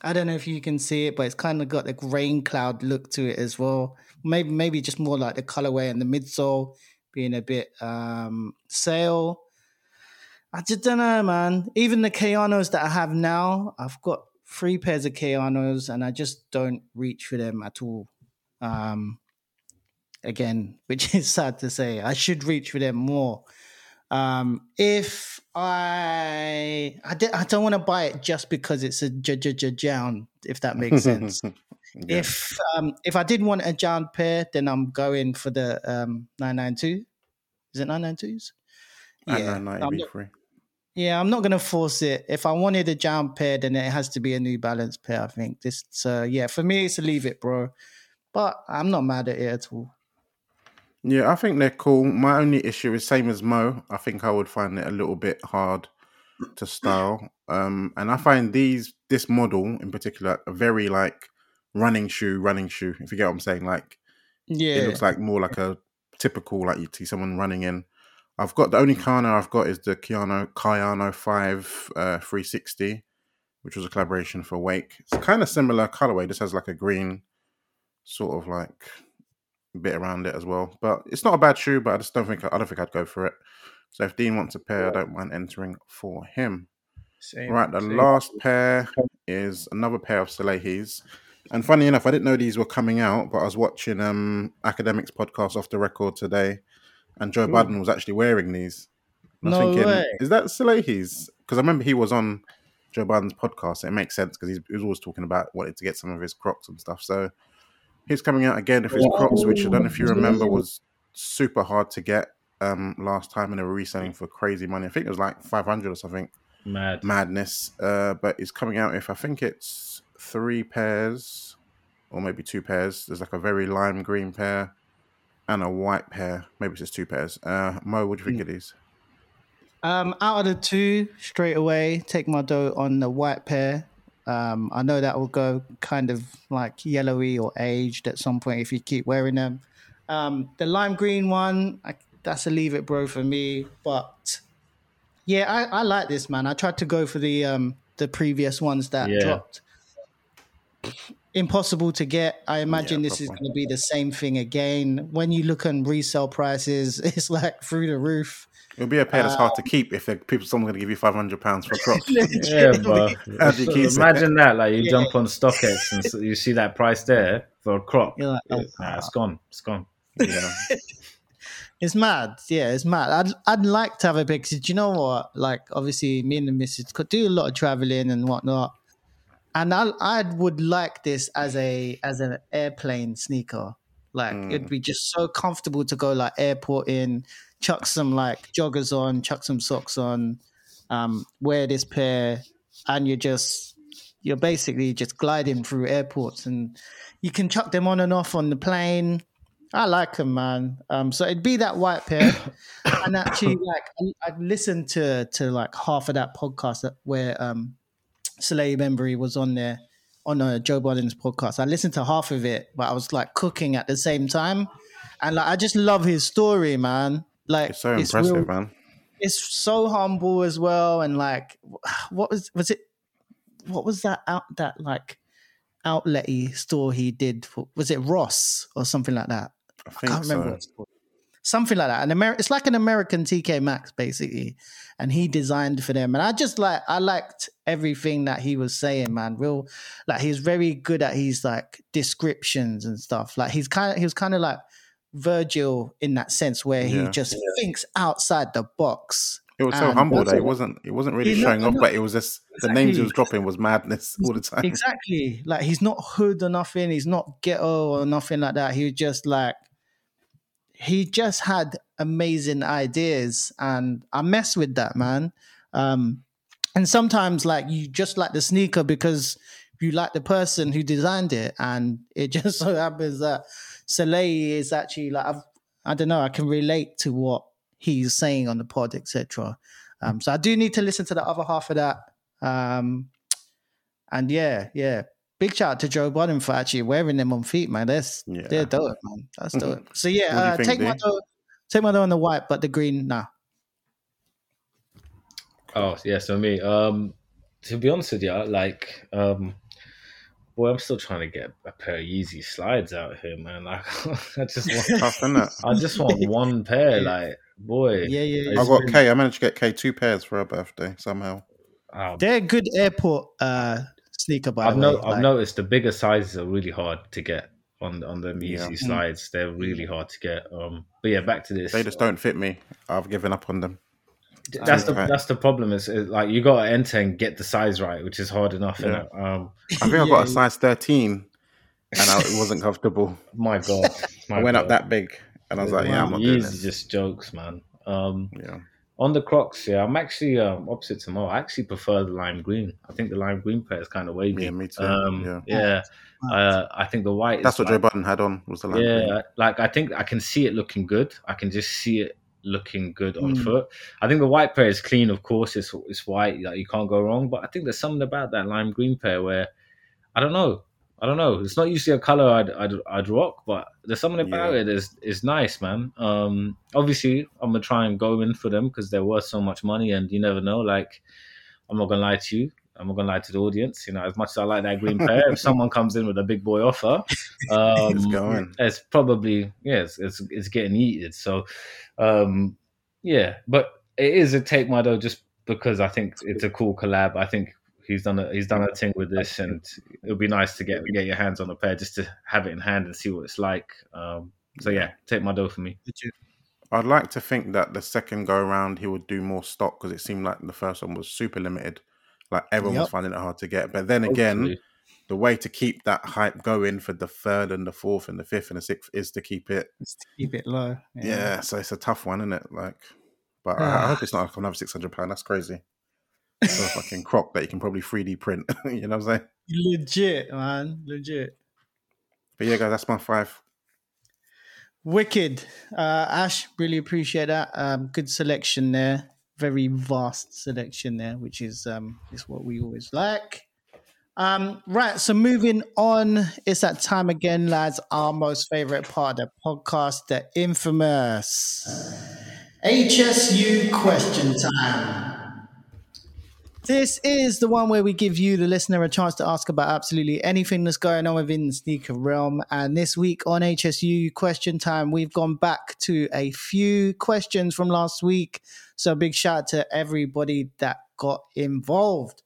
I don't know if you can see it, but it's kind of got the rain cloud look to it as well. Maybe maybe just more like the colorway and the midsole being a bit um sail. I just don't know, man. Even the Kayanos that I have now, I've got three pairs of Kayanos and I just don't reach for them at all. Um again, which is sad to say. I should reach for them more. Um, if I I, di- I don't want to buy it just because it's a j- j- j- JJJJound, if that makes sense. yeah. If um, if I did want a JJJJound pair, then I'm going for the um, 992. Is it 992s? Yeah, 990 free. Yeah, I'm not gonna force it. If I wanted a jump pair, then it has to be a New Balance pair. I think this. So yeah, for me, it's a leave it, bro. But I'm not mad at it at all. Yeah, I think they're cool. My only issue is same as Mo. I think I would find it a little bit hard to style. Um, and I find these this model in particular a very like running shoe, running shoe. If you get what I'm saying, like Yeah, it looks like more like a typical like you see someone running in. I've got the only Kayano I've got is the Kiano Kayano Five uh, 360, which was a collaboration for Wake. It's kind of similar colorway. This has like a green sort of like bit around it as well. But it's not a bad shoe, but I just don't think I don't think I'd go for it. So if Dean wants a pair, I don't mind entering for him. Same, Right, the same. last pair is another pair of Salehes. And funny enough, I didn't know these were coming out, but I was watching um academics podcast off the record today, and Joe Ooh. Budden was actually wearing these. And I No was thinking, way. is that Salehes? Because I remember he was on Joe Budden's podcast. It makes sense because he was always talking about wanting to get some of his Crocs and stuff. So he's coming out again with his Crocs, which I don't know if you remember was super hard to get um last time, and they were reselling for crazy money. I think it was like five hundred or something Mad. madness. Uh, but it's coming out if I think it's three pairs or maybe two pairs. There's like a very lime green pair and a white pair. Maybe it's just two pairs. Uh, Mo, what do you think of these? Um, out of the two, straight away, take my dough on the white pair. Um, I know that will go kind of like yellowy or aged at some point if you keep wearing them. Um, the lime green one, I, that's a leave it, bro, for me. But yeah, I, I like this man. I tried to go for the um the previous ones that Yeah. dropped. Impossible to get. I imagine Yeah, this is going to be the same thing again. When you look on resale prices, it's like through the roof. It'll be a pair that's hard to um, keep if people someone's going to give you five hundred pounds for Crocs. Yeah, bro. How do it? Imagine that. Like you Yeah. jump on StockX and so you see that price there for a crop. You're like, oh, Nah, it's gone. It's gone. yeah. It's mad. Yeah, it's mad. I'd I'd like to have a big. Do you know what? Like, obviously, me and the missus could do a lot of traveling and whatnot, and I I would like this as a as an airplane sneaker. Like, it'd hmm. be just so comfortable to go like airport in, chuck some like joggers on, chuck some socks on, um, wear this pair, and you're just you're basically just gliding through airports, and you can chuck them on and off on the plane. I like them, man. Um, so it'd be that white pair, and actually, like I, I listened to to like half of that podcast that, where um, Salehe Bembury was on there on uh, Joe Budden's podcast. I listened to half of it, but I was like cooking at the same time, and like I just love his story, man. Like It's so impressive, real- man. it's so humble as well and like what was was it what was that out that like outlety store he did for was it ross or something like that I i can't remember so. what it's called. something like that an Amer- it's like an american tk maxx basically and he designed for them and i just like i liked everything that he was saying man real like he's very good at his like descriptions and stuff like he's kind of he was kind of like virgil in that sense where he Yeah. just thinks outside the box It was so humble that's though. It it. wasn't. It wasn't really He's not- showing off, not- but it was just the names he was dropping was madness all the time. Exactly. Like he's not hood or nothing. He's not ghetto or nothing like that. He was just like he just had amazing ideas, and I mess with that man. Um, and sometimes like you just like the sneaker because you like the person who designed it, and it just so happens that Salehe is actually like I've, I don't know. I can relate to what he's saying on the pod, etc. Um, so I do need to listen to the other half of that. Um, and yeah, yeah. Big shout out to Joe Budden for actually wearing them on feet, man. That's Yeah. they're dope, man. That's dope. So What do yeah, you uh, think, take my D? dough, take my dough on the white, but the green, nah. Oh yeah, so me. Um, to be honest with you, like, um, boy, I'm still trying to get a pair of Yeezy slides out here, man. Like, I just want, Tough, isn't it? I just want one pair. Like, boy, Yeah, yeah, yeah. I got been- K. I managed to get K two pairs for her birthday somehow. oh, They're good airport uh, sneaker, by I've no, way. I've Like, noticed the bigger sizes are really hard to get on on them Yeah. Yeezy slides. They're really hard to get. Um, but yeah, back to this. They just don't fit me. I've given up on them. That's the Okay. that's the problem. Is, is like you got to enter and get the size right, which is hard enough. Yeah. Um, I think I got a size thirteen, and I, it wasn't comfortable. my God, my I went up that big, and I was like, "Yeah, I'm not doing this." just jokes, man. Um, Yeah, On the Crocs, yeah, I'm actually um, opposite to Mo. I actually prefer the lime green. I think the lime green pair is kind of wavy. Yeah, me too. Um, yeah, yeah. Uh, I think the white. That's what like, Joe Budden had on. Was the lime yeah, green. like I think I can see it looking good. I can just see it looking good on Mm. foot. I think the white pair is clean, of course. It's it's white, like you can't go wrong. But I think there's something about that lime green pair where I don't know. I don't know. It's not usually a color I'd I'd, I'd rock, but there's something about Yeah. it is is nice, man. Um, obviously I'm gonna try and go in for them because they're worth so much money, and you never know. Like I'm not gonna lie to you. I'm not gonna lie to the audience. You know, as much as I like that green pair, if someone comes in with a big boy offer, um, It's going. it's probably yeah, it's, it's it's getting eaten. So, um, yeah, but it is a take my though, just because I think it's a cool collab. I think he's done a he's done a thing with this, and it would be nice to get get your hands on a pair just to have it in hand and see what it's like. Um, so yeah, take my dough for me. I'd like to think that the second go around he would do more stock because it seemed like the first one was super limited. Like everyone was finding it hard to get. But then again, Hopefully. the way to keep that hype going for the third and the fourth and the fifth and the sixth is to keep it. To keep it low. Yeah, so it's a tough one, isn't it? Like, but I, I hope it's not like another six hundred pound. That's crazy. For a fucking croc that you can probably three D print. you know what I'm saying? Legit, man. Legit. But yeah, guys, that's my five. Wicked. Uh, Ash, really appreciate that. Um, good selection there. Very vast selection there, which is um, is what we always like. Um, right, so moving on, it's that time again, lads. Our most favorite part of the podcast, the infamous HSU question time. This is the one where we give you, the listener, a chance to ask about absolutely anything that's going on within the sneaker realm. And this week on HSU Question Time, we've gone back to a few questions from last week. So, big shout out to everybody that got involved.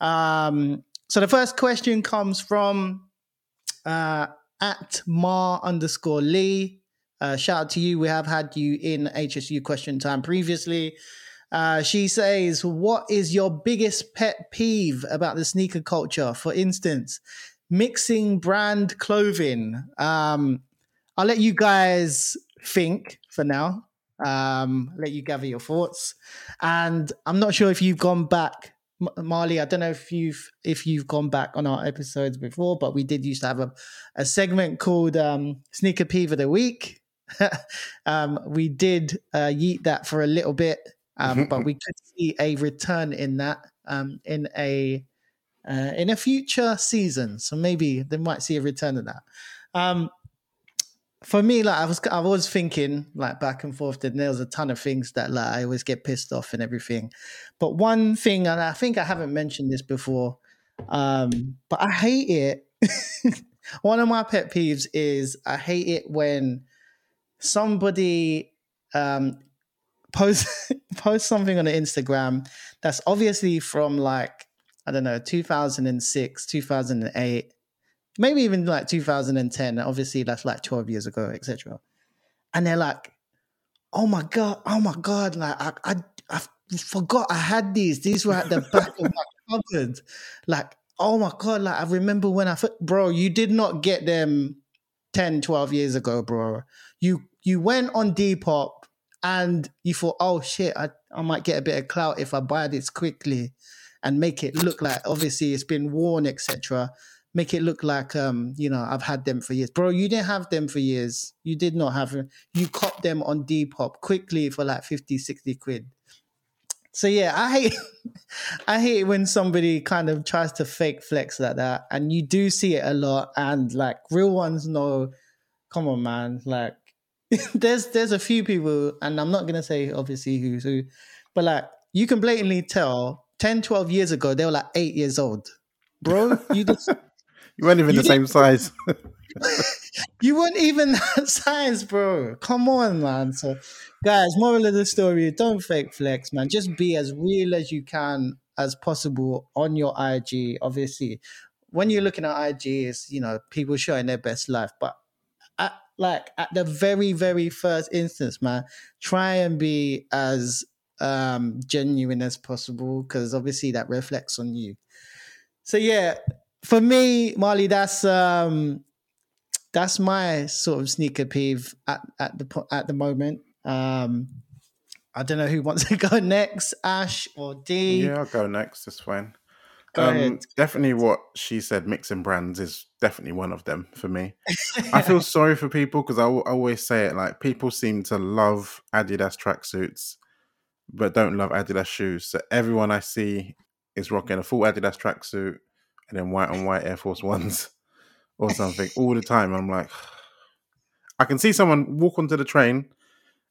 Um, so, the first question comes from uh, at Mar underscore Lee. Uh, shout out to you. We have had you in HSU Question Time previously. Uh, she says, What is your biggest pet peeve about the sneaker culture? For instance, mixing brand clothing. Um, I'll let you guys think for now. Um, let you gather your thoughts. And I'm not sure if you've gone back, Marley. I don't know if you've if you've gone back on our episodes before, but we did used to have a, a segment called um, Sneaker Peeve of the Week. um, we did uh, yeet that for a little bit um, but we could see a return in that um, in a uh, in a future season. So maybe they might see a return of that. Um, for me, like I was, I was thinking like back and forth. That there was a ton of things that like I always get pissed off and everything. But one thing, and I think I haven't mentioned this before, um, but I hate it. one of my pet peeves is I hate it when somebody um, post post something on Instagram that's obviously from like I don't know 2006, 2008, maybe even like 2010. Obviously, that's like 12 years ago, etc. And they're like, "Oh my god, oh my god!" Like I, I, I forgot I had these. These were at the back of my cupboard. Like, oh my god! Like I remember when I, bro, you did not get them 10, 12 years ago, bro. You you went on Depop and you thought, oh shit, I, I might get a bit of clout if I buy this quickly and make it look like obviously it's been worn, etc. Make it look like um, you know, I've had them for years. Bro, you didn't have them for years. You did not have them. You copped them on Depop quickly for like 50, 60 quid. So yeah, I hate I hate when somebody kind of tries to fake flex like that. And you do see it a lot. And like real ones know, come on, man, like there's there's a few people, and I'm not gonna say obviously who's who, but like you can blatantly tell 10, 12 years ago they were like eight years old. Bro, you just You weren't even You the same size. you weren't even that size, bro. Come on, man. So guys, moral of the story, don't fake flex, man. Just be as real as you can as possible on your IG. Obviously, when you're looking at IG, it's you know, people showing their best life, but at, like at the very very first instance man try and be as um genuine as possible because obviously that reflects on you so yeah for me marley that's um that's my sort of sneaker peeve at, at the at the moment um I don't know who wants to go next, Ash or D. Yeah, I'll go next. That's fine. Go um. Definitely, what she said, mixing brands is definitely one of them for me. I feel sorry for people because I, I always say it like people seem to love Adidas tracksuits, but don't love Adidas shoes. So everyone I see is rocking a full Adidas tracksuit and then white on white Air Force Ones or something all the time. I'm like, I can see someone walk onto the train.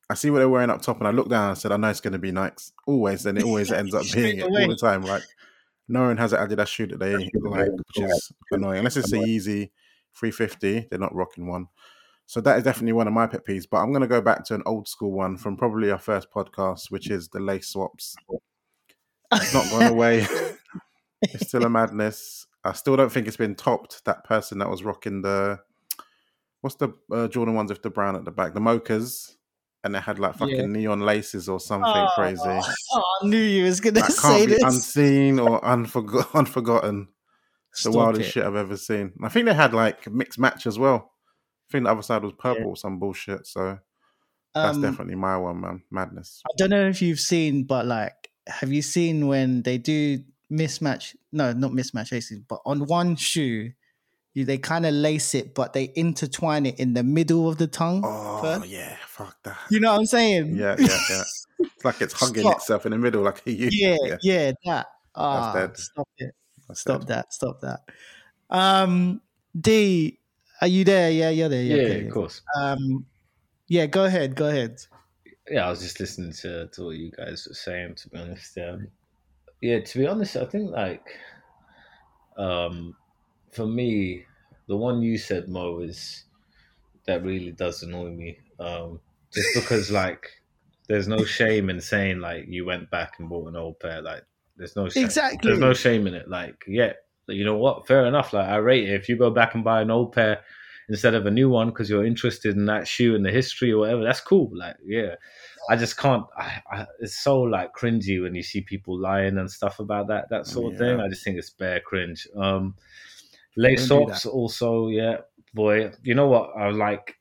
I see what they're wearing up top, and I look down. and I said, "I know it's going to be Nikes." Always, and it always ends up being it all the time. Like no one has an Adidas shoe that they like, which is annoying. Unless it's a Yeezy 350, they're not rocking one. So that is definitely one of my pet peeves. But I'm going to go back to an old school one from probably our first podcast, which is the lace swaps. It's not gone away. it's still a madness. I still don't think it's been topped. That person that was rocking the what's the uh, Jordan ones with the brown at the back, the mochas, and they had like fucking yeah. neon laces or something oh, crazy. Oh, I knew you was gonna that say this. Unseen or unforgo- unforgotten. It's the wildest it. shit I've ever seen. I think they had like mixed match as well. I think the other side was purple yeah. or some bullshit. So that's um, definitely my one, man. Madness. I don't know if you've seen, but like, have you seen when they do mismatch? No, not mismatch laces, but on one shoe you, they kind of lace it, but they intertwine it in the middle of the tongue. Oh first. yeah, fuck that. You know what I'm saying? Yeah, yeah, yeah. it's like it's hugging stop. itself in the middle, like you. Yeah, yeah, yeah, that. Ah, stop it. That's stop dead. that. Stop that. Um, D, are you there? Yeah, you're there. Yeah, yeah okay. of course. Um, yeah, go ahead. Go ahead. Yeah, I was just listening to, to what you guys were saying. To be honest, um, yeah, to be honest, I think like, um, for me, the one you said, Mo, is that really does annoy me. Um, just because like there's no shame in saying like you went back and bought an old pair. Like there's no shame. exactly there's no shame in it. Like yeah, you know what? Fair enough. Like I rate it if you go back and buy an old pair instead of a new one because you're interested in that shoe and the history or whatever. That's cool. Like yeah. I just can't. I, I, it's so like cringy when you see people lying and stuff about that that sort of thing. I just think it's bare cringe. Um, Lace socks also, yeah, boy. You know what? I like.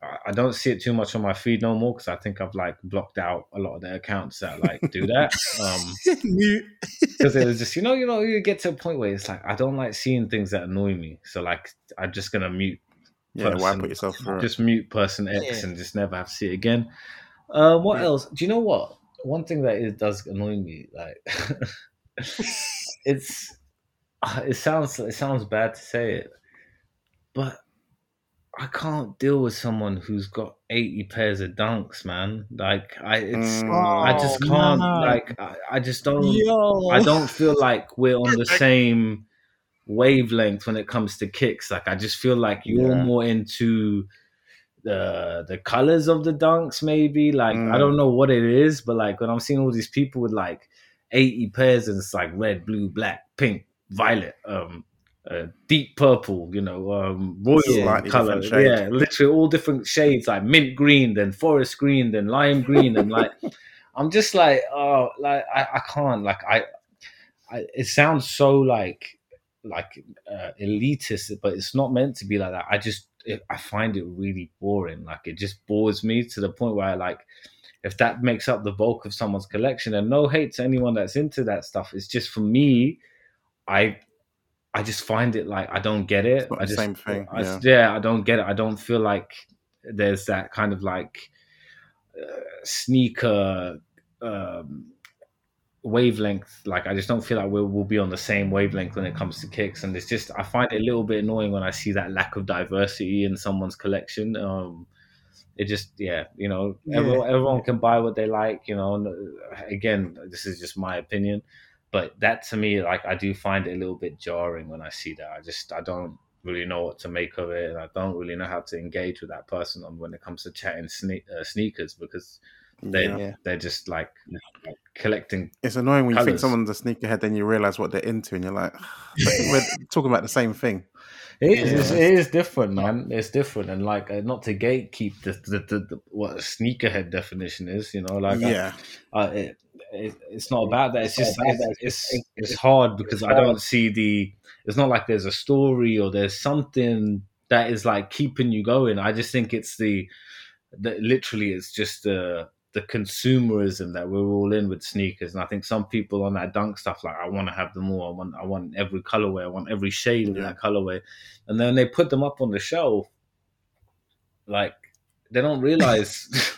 I don't see it too much on my feed no more because I think I've like blocked out a lot of the accounts that like do that. Um Because it was just you know you know you get to a point where it's like I don't like seeing things that annoy me, so like I'm just gonna mute. Yeah, why put yourself through Just mute person X yeah. and just never have to see it again. Uh, what yeah. else? Do you know what? One thing that it does annoy me, like it's it sounds it sounds bad to say it, but I can't deal with someone who's got eighty pairs of dunks, man. Like I, it's mm. I just oh, can't. Like I, I just don't. Yo. I don't feel like we're on the same wavelength when it comes to kicks. Like I just feel like you're yeah. more into the the colors of the dunks, maybe. Like mm. I don't know what it is, but like when I'm seeing all these people with like 80 pairs and it's like red, blue, black, pink, violet, um, uh, deep purple, you know, um, royal yeah, color. Yeah, literally all different shades, like mint green, then forest green, then lime green, and like I'm just like, oh, like I, I can't, like I, I, it sounds so like like uh, elitist, but it's not meant to be like that. I just it, I find it really boring. Like it just bores me to the point where I like if that makes up the bulk of someone's collection and no hate to anyone that's into that stuff it's just for me I I just find it like I don't get it. I just, same thing. I, yeah. yeah. I don't get it. I don't feel like there's that kind of like uh, sneaker um, wavelength. Like I just don't feel like we'll, we'll be on the same wavelength when it comes to kicks. And it's just I find it a little bit annoying when I see that lack of diversity in someone's collection. Um, it just yeah, you know, yeah. everyone, everyone can buy what they like. You know, and uh, again, this is just my opinion but that to me like i do find it a little bit jarring when i see that i just i don't really know what to make of it and i don't really know how to engage with that person on when it comes to chatting sne- uh, sneakers because they yeah. they're just like collecting it's annoying when colors. you think someone's a sneakerhead then you realize what they're into and you're like we're talking about the same thing it is, yeah. it is different, man. It's different, and like uh, not to gatekeep the, the, the, the, what a sneakerhead definition is, you know, like yeah, I, uh, it, it, it's not about that. It's just it's, it's, it's hard because I don't see the. It's not like there's a story or there's something that is like keeping you going. I just think it's the that literally it's just the the consumerism that we're all in with sneakers. And I think some people on that dunk stuff, like I want to have them all. I want I want every colorway. I want every shade yeah. of that colorway. And then they put them up on the shelf. Like they don't realize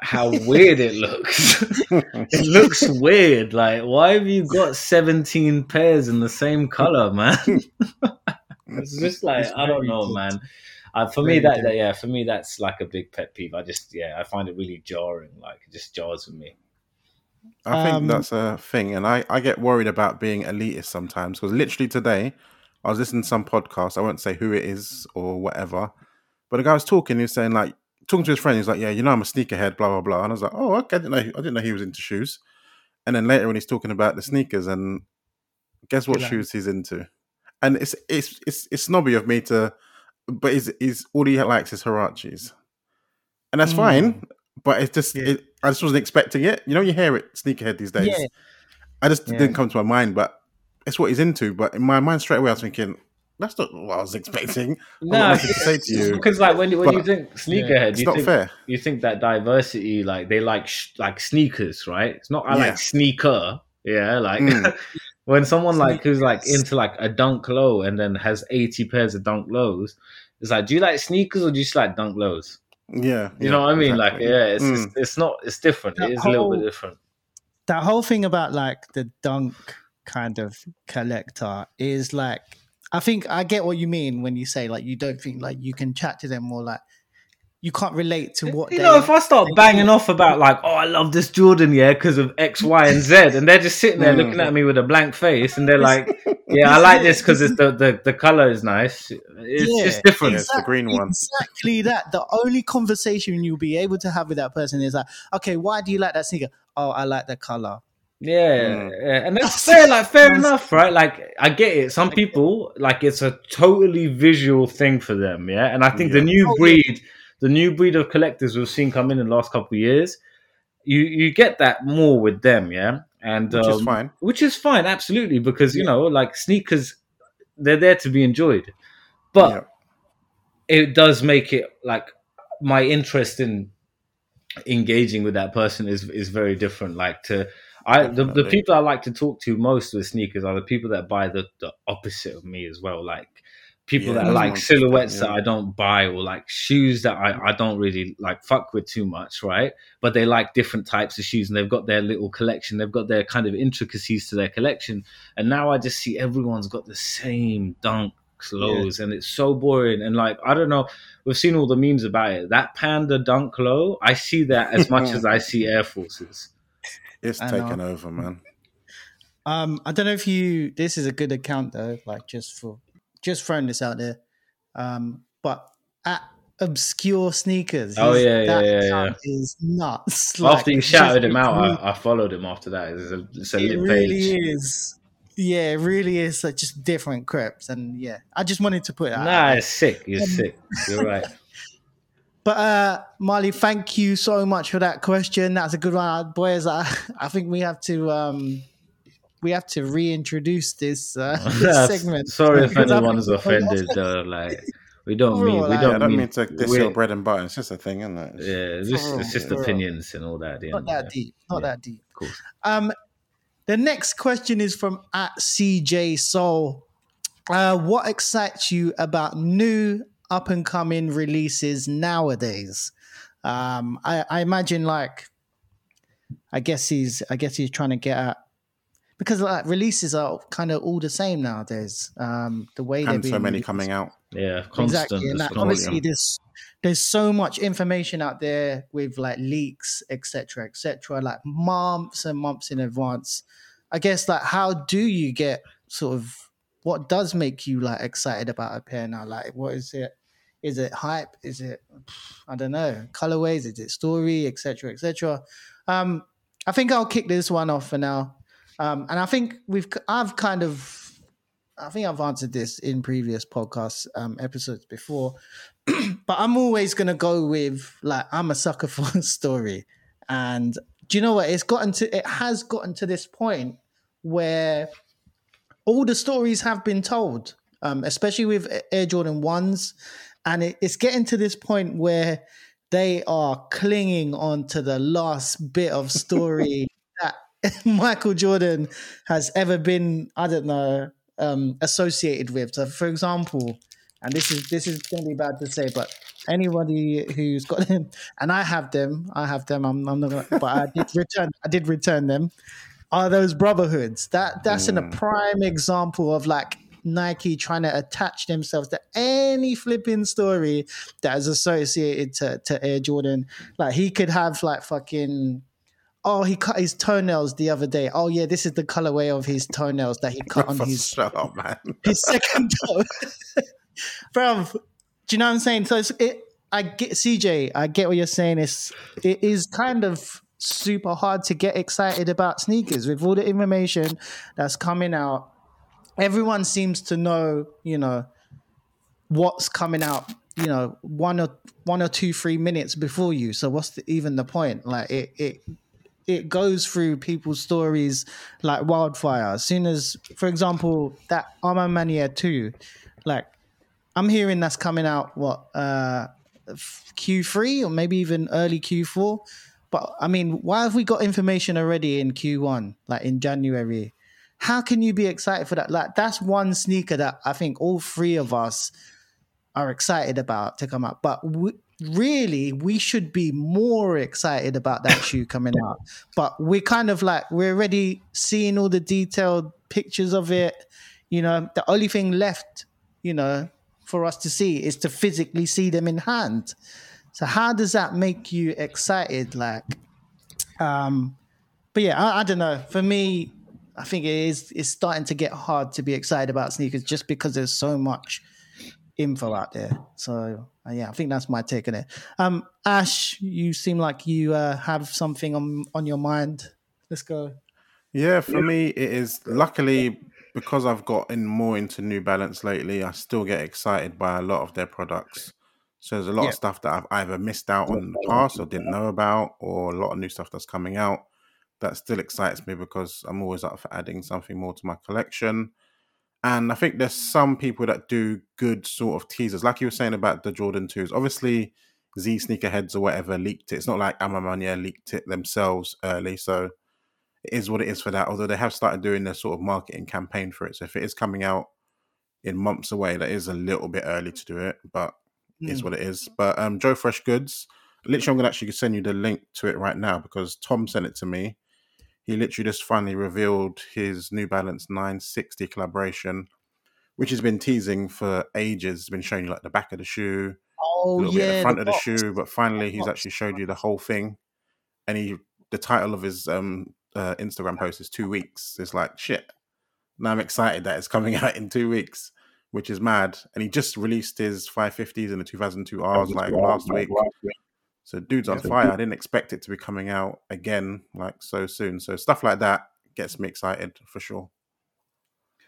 how weird it looks. it looks weird. Like why have you got 17 pairs in the same color, man? it's just like I don't know, man. Uh, for me, that, that, yeah, for me that's like a big pet peeve. I just yeah, I find it really jarring. Like it just jars with me. I think um, that's a thing, and I I get worried about being elitist sometimes because literally today I was listening to some podcast. I won't say who it is or whatever, but the guy was talking. He was saying like talking to his friend. He's like, "Yeah, you know, I'm a sneakerhead." Blah blah blah. And I was like, "Oh, okay. I didn't know. I didn't know he was into shoes." And then later when he's talking about the sneakers, and guess what shoes he's into? And it's it's it's it's snobby of me to but is is all he likes is Huaraches, and that's mm. fine. But it's just yeah. it, I just wasn't expecting it. You know, you hear it sneakerhead these days. Yeah. I just yeah. didn't come to my mind, but it's what he's into. But in my mind, straight away, I was thinking. That's not what I was expecting. No, to say to you because like when when you think sneakerhead, you think fair. you think that diversity, like they like sh- like sneakers, right? It's not I like sneaker, yeah, like mm. When someone like who's like into like a dunk low and then has 80 pairs of dunk lows, it's like, do you like sneakers or do you just like dunk lows? Yeah. You yeah, know what I mean? Exactly. Like, yeah, it's, mm. it's, it's not it's different. That it is whole, a little bit different. That whole thing about like the dunk kind of collector is like I think I get what you mean when you say like you don't think like you can chat to them or like you can't relate to what you know. If I start banging off about like, oh, I love this Jordan, yeah, because of X, Y, and Z, and they're just sitting there mm. looking at me with a blank face, and they're like, yeah, I like this because it's the, the the color is nice. It's yeah, just different. Exactly, it's the green one. Exactly that. The only conversation you'll be able to have with that person is like, okay, why do you like that sneaker? Oh, I like the color. Yeah, mm. yeah, and that's fair. Like fair enough, right? Like I get it. Some people like it's a totally visual thing for them. Yeah, and I think yeah. the new breed the new breed of collectors we've seen come in, in the last couple of years, you you get that more with them, yeah, and which um, is fine, which is fine, absolutely, because you know, like sneakers, they're there to be enjoyed, but yeah. it does make it like my interest in engaging with that person is is very different. Like to I the, the people I like to talk to most with sneakers are the people that buy the, the opposite of me as well. Like people yeah, that like silhouettes yeah. that I don't buy or like shoes that I, I don't really like fuck with too much, right? But they like different types of shoes and they've got their little collection, they've got their kind of intricacies to their collection. And now I just see everyone's got the same dunk lows yeah. and it's so boring. And like, I don't know, we've seen all the memes about it. That panda dunk low, I see that as much as I see Air Forces. It's taken over, man. Um, I don't know if you. This is a good account though, like just for just throwing this out there. Um, but at obscure sneakers. Oh yeah, yeah, yeah, yeah. Is nuts. Like, after you shouted him out, I, I, followed him after that. It's a, it's a it really page. is. Yeah, it really is like just different crips, and yeah, I just wanted to put that. Nah, it's sick. You're um, sick. You're right. But uh Marley, thank you so much for that question. That's a good one, boys. I, I think we have to um we have to reintroduce this, uh, this segment. Sorry if anyone's offended. Uh, like we don't mean we don't, yeah, I don't mean, mean to diss your bread and butter. It's just a thing, isn't it? It's, yeah, it's just, it's just opinions and all that. Not that deep. Not yeah, that deep. Of course. Um, the next question is from at CJ Soul. Uh, what excites you about new up and coming releases nowadays? Um, I, I imagine like I guess he's I guess he's trying to get at because like releases are kind of all the same nowadays. Um, the way and so many coming out, yeah, constant, exactly. And that, obviously, there's there's so much information out there with like leaks, etc., etc., like months and months in advance. I guess like how do you get sort of what does make you like excited about a pair now? Like, what is it? Is it hype? Is it I don't know colorways? Is it story, etc., etc. Um, I think I'll kick this one off for now. Um, and I think we've I've kind of I think I've answered this in previous podcast um, episodes before, but I'm always gonna go with like I'm a sucker for a story, and do you know what? It's gotten to it has gotten to this point where all the stories have been told, um, especially with Air Jordan ones, and it, it's getting to this point where they are clinging on to the last bit of story that Michael Jordan has ever been, I don't know, um, associated with. So, for example, and this is this is going to be bad to say, but anybody who's got them, and I have them, I have them. I'm, I'm not, gonna, but I did return. I did return them. Are those brotherhoods? That that's mm. in a prime example of like Nike trying to attach themselves to any flipping story that is associated to, to Air Jordan. Like he could have like fucking oh, he cut his toenails the other day. Oh yeah, this is the colorway of his toenails that he cut on his up, man. his second toe. Bro, do you know what I'm saying? So it, I get CJ, I get what you're saying. It's it is kind of super hard to get excited about sneakers with all the information that's coming out everyone seems to know, you know, what's coming out, you know, one or one or two, three minutes before you. So what's the, even the point? Like it, it, it goes through people's stories like wildfire. As soon as, for example, that A Ma Maniére two, like I'm hearing that's coming out what uh Q3 or maybe even early Q4. But I mean, why have we got information already in Q1, like in January? how can you be excited for that? Like that's one sneaker that I think all three of us are excited about to come out. But we, really, we should be more excited about that shoe coming out. But we're kind of like we're already seeing all the detailed pictures of it. You know, the only thing left, you know, for us to see is to physically see them in hand. So how does that make you excited? Like, um, but yeah, I, I don't know. For me, I think it is it's starting to get hard to be excited about sneakers just because there's so much info out there. So uh, yeah, I think that's my take on it. Um, Ash, you seem like you uh, have something on on your mind. Let's go. Yeah, for me, it is luckily because I've gotten more into New Balance lately. I still get excited by a lot of their products. So there's a lot yeah. of stuff that I've either missed out on in the past or didn't know about, or a lot of new stuff that's coming out that still excites me because I'm always up for adding something more to my collection. And I think there's some people that do good sort of teasers, like you were saying about the Jordan 2s. Obviously, Z Sneakerheads or whatever leaked it. It's not like A Ma Maniére leaked it themselves early. So it is what it is for that. Although they have started doing their sort of marketing campaign for it. So if it is coming out in months away, that is a little bit early to do it, but mm. is what it is. But um, Joe Freshgoods, literally, I'm going to actually send you the link to it right now because Tom sent it to me he literally just finally revealed his New Balance 960 collaboration, which has been teasing for ages. It's been showing you like the back of the shoe, oh, a little yeah, bit the front the of the shoe, but finally he's actually showed you the whole thing. And he, the title of his um, uh, Instagram post is two weeks. It's like shit. Now I'm excited that it's coming out in two weeks, which is mad. And he just released his 550s and the 2002 Rs like last week. So dude's on fire. I didn't expect it to be coming out again like so soon. So stuff like that gets me excited for sure.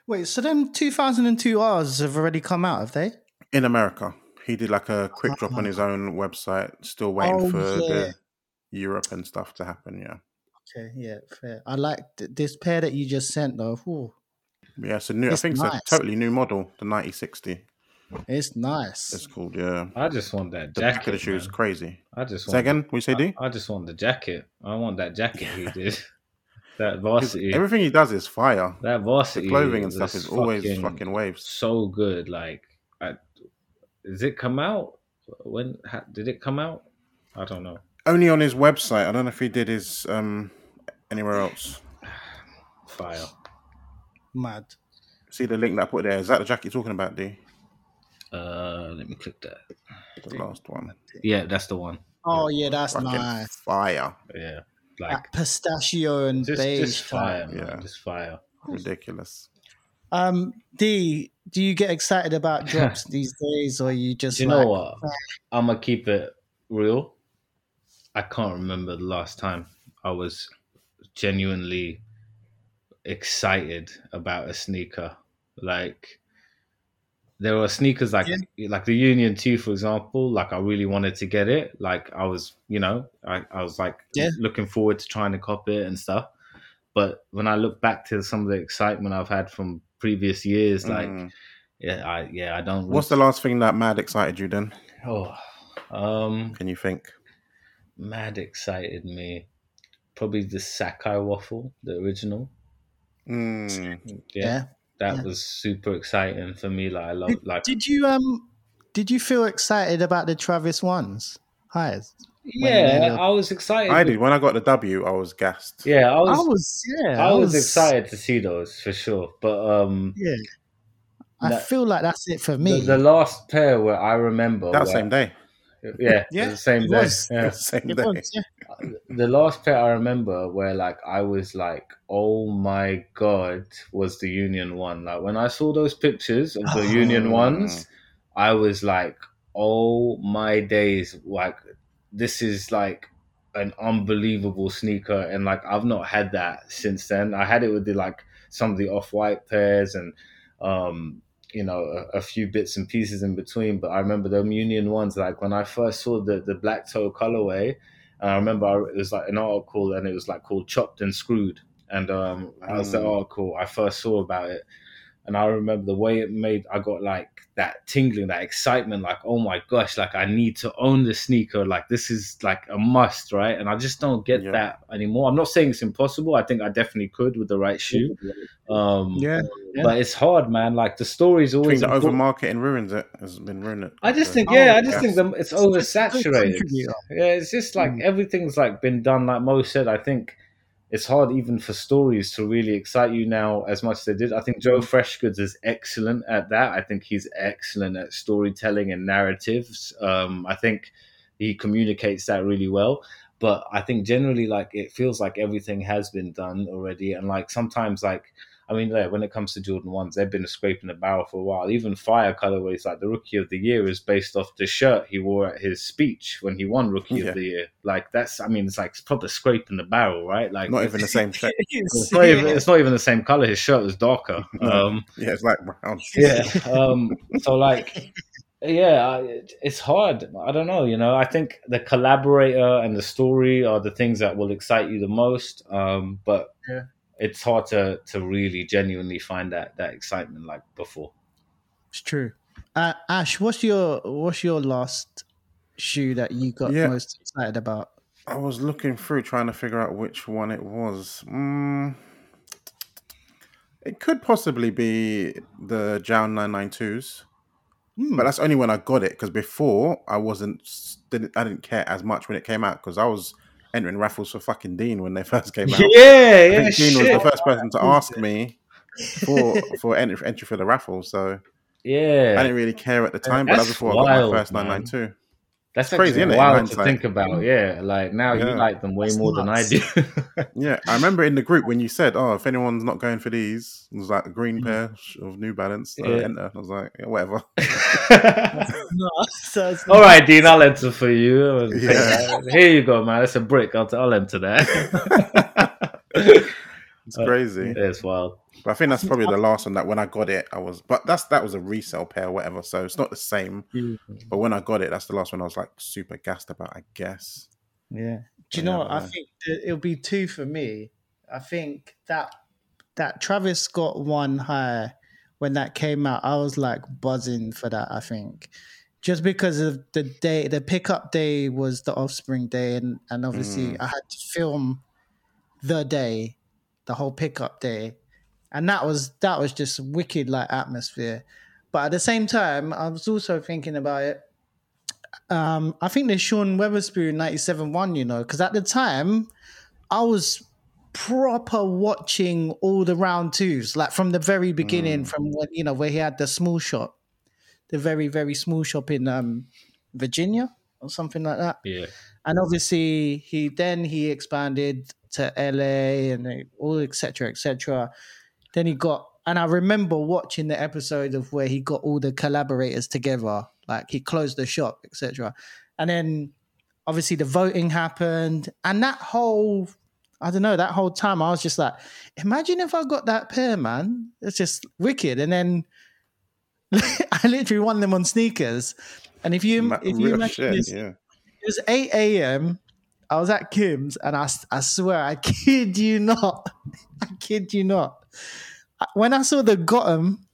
Wait, so them 2002 Rs have already come out, have they? In America. He did like a quick drop on ah. his own website, still waiting oh, for yeah. the Europe and stuff to happen, yeah. Okay, yeah, fair. I like th- this pair that you just sent though. Ooh. Yeah, so new. It's I think nice. it's a totally new model, the 9060. It's nice. It's called, yeah. I just want that the jacket. back of the shoe is crazy. I just want Second, we say D. I just want the jacket. I want that jacket he did. that varsity. Everything he does is fire. That varsity the clothing and stuff is fucking, always fucking waves. So good. Like, I, does it come out? When ha, did it come out? I don't know. Only on his website. I don't know if he did his um anywhere else. Fire. Mad. See the link that I put there. Is that the jacket you're talking about, D? Uh, let me click that. The last one. Yeah, that's the one. Oh yeah, that's Fucking nice. Fire. Yeah, like that pistachio and just, beige. Just fire, man. Yeah, just fire. Ridiculous. Um, D, do you get excited about drops these days, or you just? Do you like, know what? I'm gonna keep it real. I can't remember the last time I was genuinely excited about a sneaker. Like there were sneakers like yeah. like the Union Two, for example. Like I really wanted to get it. Like I was, you know, I, I was like yeah. looking forward to trying to cop it and stuff. But when I look back to some of the excitement I've had from previous years, like mm. yeah, I yeah, I don't. What's the last thing that mad excited you then? Oh, Um, Can you think? mad excited me. Probably the Sacai waffle, the original. Mm. Yeah, Yeah. that yeah. was super exciting for me. Like I love Did, like did you um did you feel excited about the Travis ones? Hi. yeah, when, uh, I was excited. I did. When I got the W, I was gassed. Yeah, I I was. was yeah. I was excited to see those for sure, but um, Yeah. I That- feel like that's it for me. the last pair where I remember, That where- same day. yeah, Yeah, the same day, was. yeah. same day. was, yeah. The last pair I remember where like I was like, oh my god, was the Union one. Like when I saw those pictures of the Union Oh. ones, I was like, oh my days, like this is like an unbelievable sneaker, and like I've not had that since then. I had it with the like some of the off white pairs and um you know a, a few bits and pieces in between but i remember the union ones like when i first saw the the black toe colorway and I remember I, it was like an article and it was like called Chopped and Screwed. And um, that was the Mm. article I first saw about it. And I remember the way it made, I got like that tingling, that excitement, like, oh my gosh, like I need to own the sneaker. Like this is like a must, right? And I just don't get Yeah. that anymore. I'm not saying it's impossible. I think I definitely could with the right shoe. Um, Yeah. Yeah. But it's hard, man. Like the story's I always the over marketing ruins it. Has been ruined it. I just So- think, yeah, Oh, I just yeah. think the, it's It's a good oversaturated. contributor. Yeah, it's just like Mm. everything's like been done. Like Mo said, I think it's hard even for stories to really excite you now as much as they did. I think Joe Freshgoods is excellent at that. I think he's excellent at storytelling and narratives. Um, I think he communicates that really well. But I think generally, like it feels like everything has been done already, and like sometimes, like I mean, like, when it comes to Jordan ones, they've been scraping the barrel for a while. Even Fire colorways, like the Rookie of the Year, is based off the shirt he wore at his speech when he won Rookie Yeah. of the Year. Like that's, I mean, it's like proper scraping the barrel, right? Like Not even the same shape. It's not even, it's not even the same color. His shirt was darker. Um, Yeah, it's like brown. yeah. Um, so like, yeah, I- it's hard. I don't know. You know, I think the collaborator and the story are the things that will excite you the most. Um, but Yeah. It's hard to to really genuinely find that that excitement like before. It's true. Uh, Ash, what's your what's your last shoe that you got Yeah. most excited about? I was looking through trying to figure out which one it was. Mm, it could possibly be the JJJJound 992s, Hmm. but that's only when I got it because before I wasn't didn't I didn't care as much when it came out because I was entering raffles for fucking Dean when they first came out. Yeah, yeah, Dean was the first person to ask me for for entry, entry for the raffle, so yeah, I didn't really care at the time. But that was That's before I got wild, my first 992. That's crazy, crazy. isn't it, to think about. Mm. Yeah, like now you like them way That's more than I nuts. do. Yeah, I remember in the group when you said, "Oh, if anyone's not going for these, it was like a green mm. pair of New Balance." So Yeah. enter. I was like, yeah, whatever. no, so All right, Dean, I'll enter for you. Yeah. Here you go, man. It's a brick. I'll, I'll enter that. It's Uh, crazy. it's wild. But I think that's probably the last one that when I got it, I was. But that's that was a resale pair, or whatever. So it's not the same. But when I got it, that's the last one I was like super gassed about. I guess. Yeah. Do you Yeah, know what? I think it'll be two for me. I think that that Travis Scott one higher when that came out, I was like buzzing for that. I think just because of the day, the pickup day was the Offspring day, and and obviously Mm. I had to film the day, the whole pickup day, and that was that was just wicked like atmosphere. But at the same time, I was also thinking about it um, I think there's Sean Wotherspoon 97 1, you know, because at the time I was proper watching all the round twos, like from the very beginning, from when, you know, where he had the small shop, the very, very small shop in um, Virginia or something like that. Yeah. And obviously, he then he expanded to LA and they- all etc. etc. Then he got, and I remember watching the episode of where he got all the collaborators together, like he closed the shop, etc. And then obviously the voting happened, and that whole, I don't know, that whole time I was just like, imagine if I got that pair, man. It's just wicked. And then I literally won them on sneakers. And if you if you imagine shit, this, yeah. it was 8 a.m. I was at Kim's and I, I swear, I kid you not. I kid you not. When I saw the Got 'Em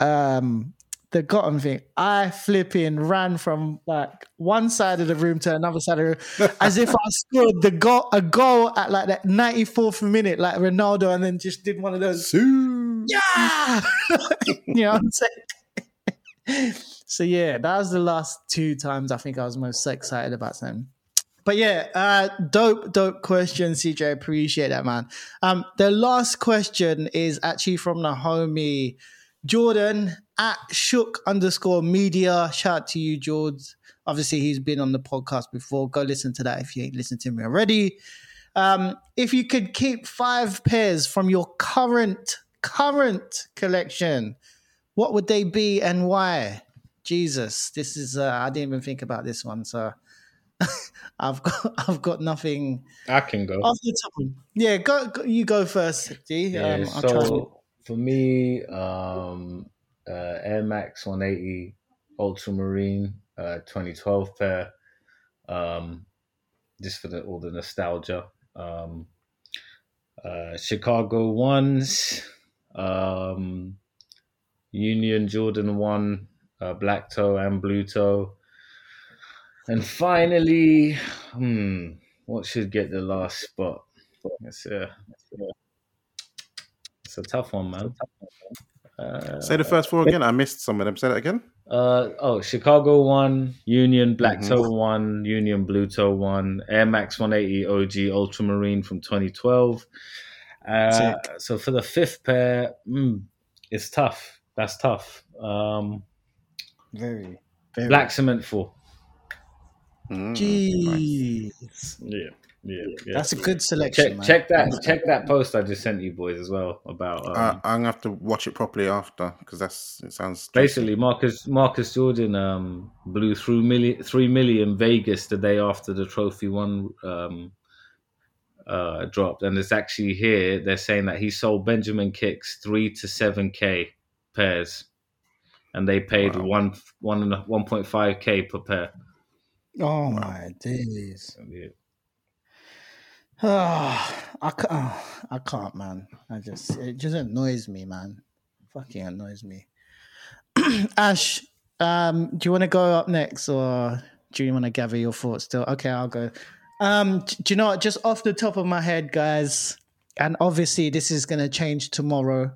um, the Got 'Em thing, I flipping ran from like one side of the room to another side of the room as if I scored the goal a goal at like that 94th minute, like Ronaldo, and then just did one of those. Yeah, you know what I'm saying. so yeah, that was the last two times I think I was most excited about them. But yeah, uh, dope, dope question, CJ. Appreciate that, man. Um, the last question is actually from the homie Jordan at shook underscore media. Shout out to you, George. Obviously, he's been on the podcast before. Go listen to that if you ain't listened to me already. Um, if you could keep five pairs from your current current collection, what would they be and why? Jesus, this is uh, I didn't even think about this one, so I've got I've got nothing. I can go. Off the top. Yeah, go, go you go first, D. Yeah, um, so for me, um, uh, Air Max 180 Ultramarine uh, 2012 pair, um, just for the, all the nostalgia. Um, uh, Chicago ones, um, Union Jordan one, uh, black toe and blue toe. And finally, hmm, what should get the last spot? It's a, it's a tough one, man. Uh, Say the first four again. I missed some of them. Say that again. Uh, oh, Chicago one, Union Black mm-hmm. Toe one, Union Blue Toe one, Air Max 180 OG Ultramarine from 2012. Uh, so for the fifth pair, mm, it's tough. That's tough. Um, very, very. Black Cement 4. Mm, Jeez. Nice. Yeah. Yeah, yeah, that's a good selection. Check, check, that. Check that post I just sent you boys as well about. Um, uh, I'm gonna have to watch it properly after because that's it sounds. Basically, Marcus Marcus Jordan um, blew through million three million Vegas the day after the trophy one um, uh, dropped, and it's actually here. They're saying that he sold Benjamin kicks three to seven k pairs, and they paid wow. one one one point five k per pair. Oh wow. my days! Oh, I can't, oh, I can't, man. I just it just annoys me, man. Fucking annoys me. Ash, um, do you want to go up next, or do you want to gather your thoughts still? Okay, I'll go. Um, do you know what? Just off the top of my head, guys, and obviously this is going to change tomorrow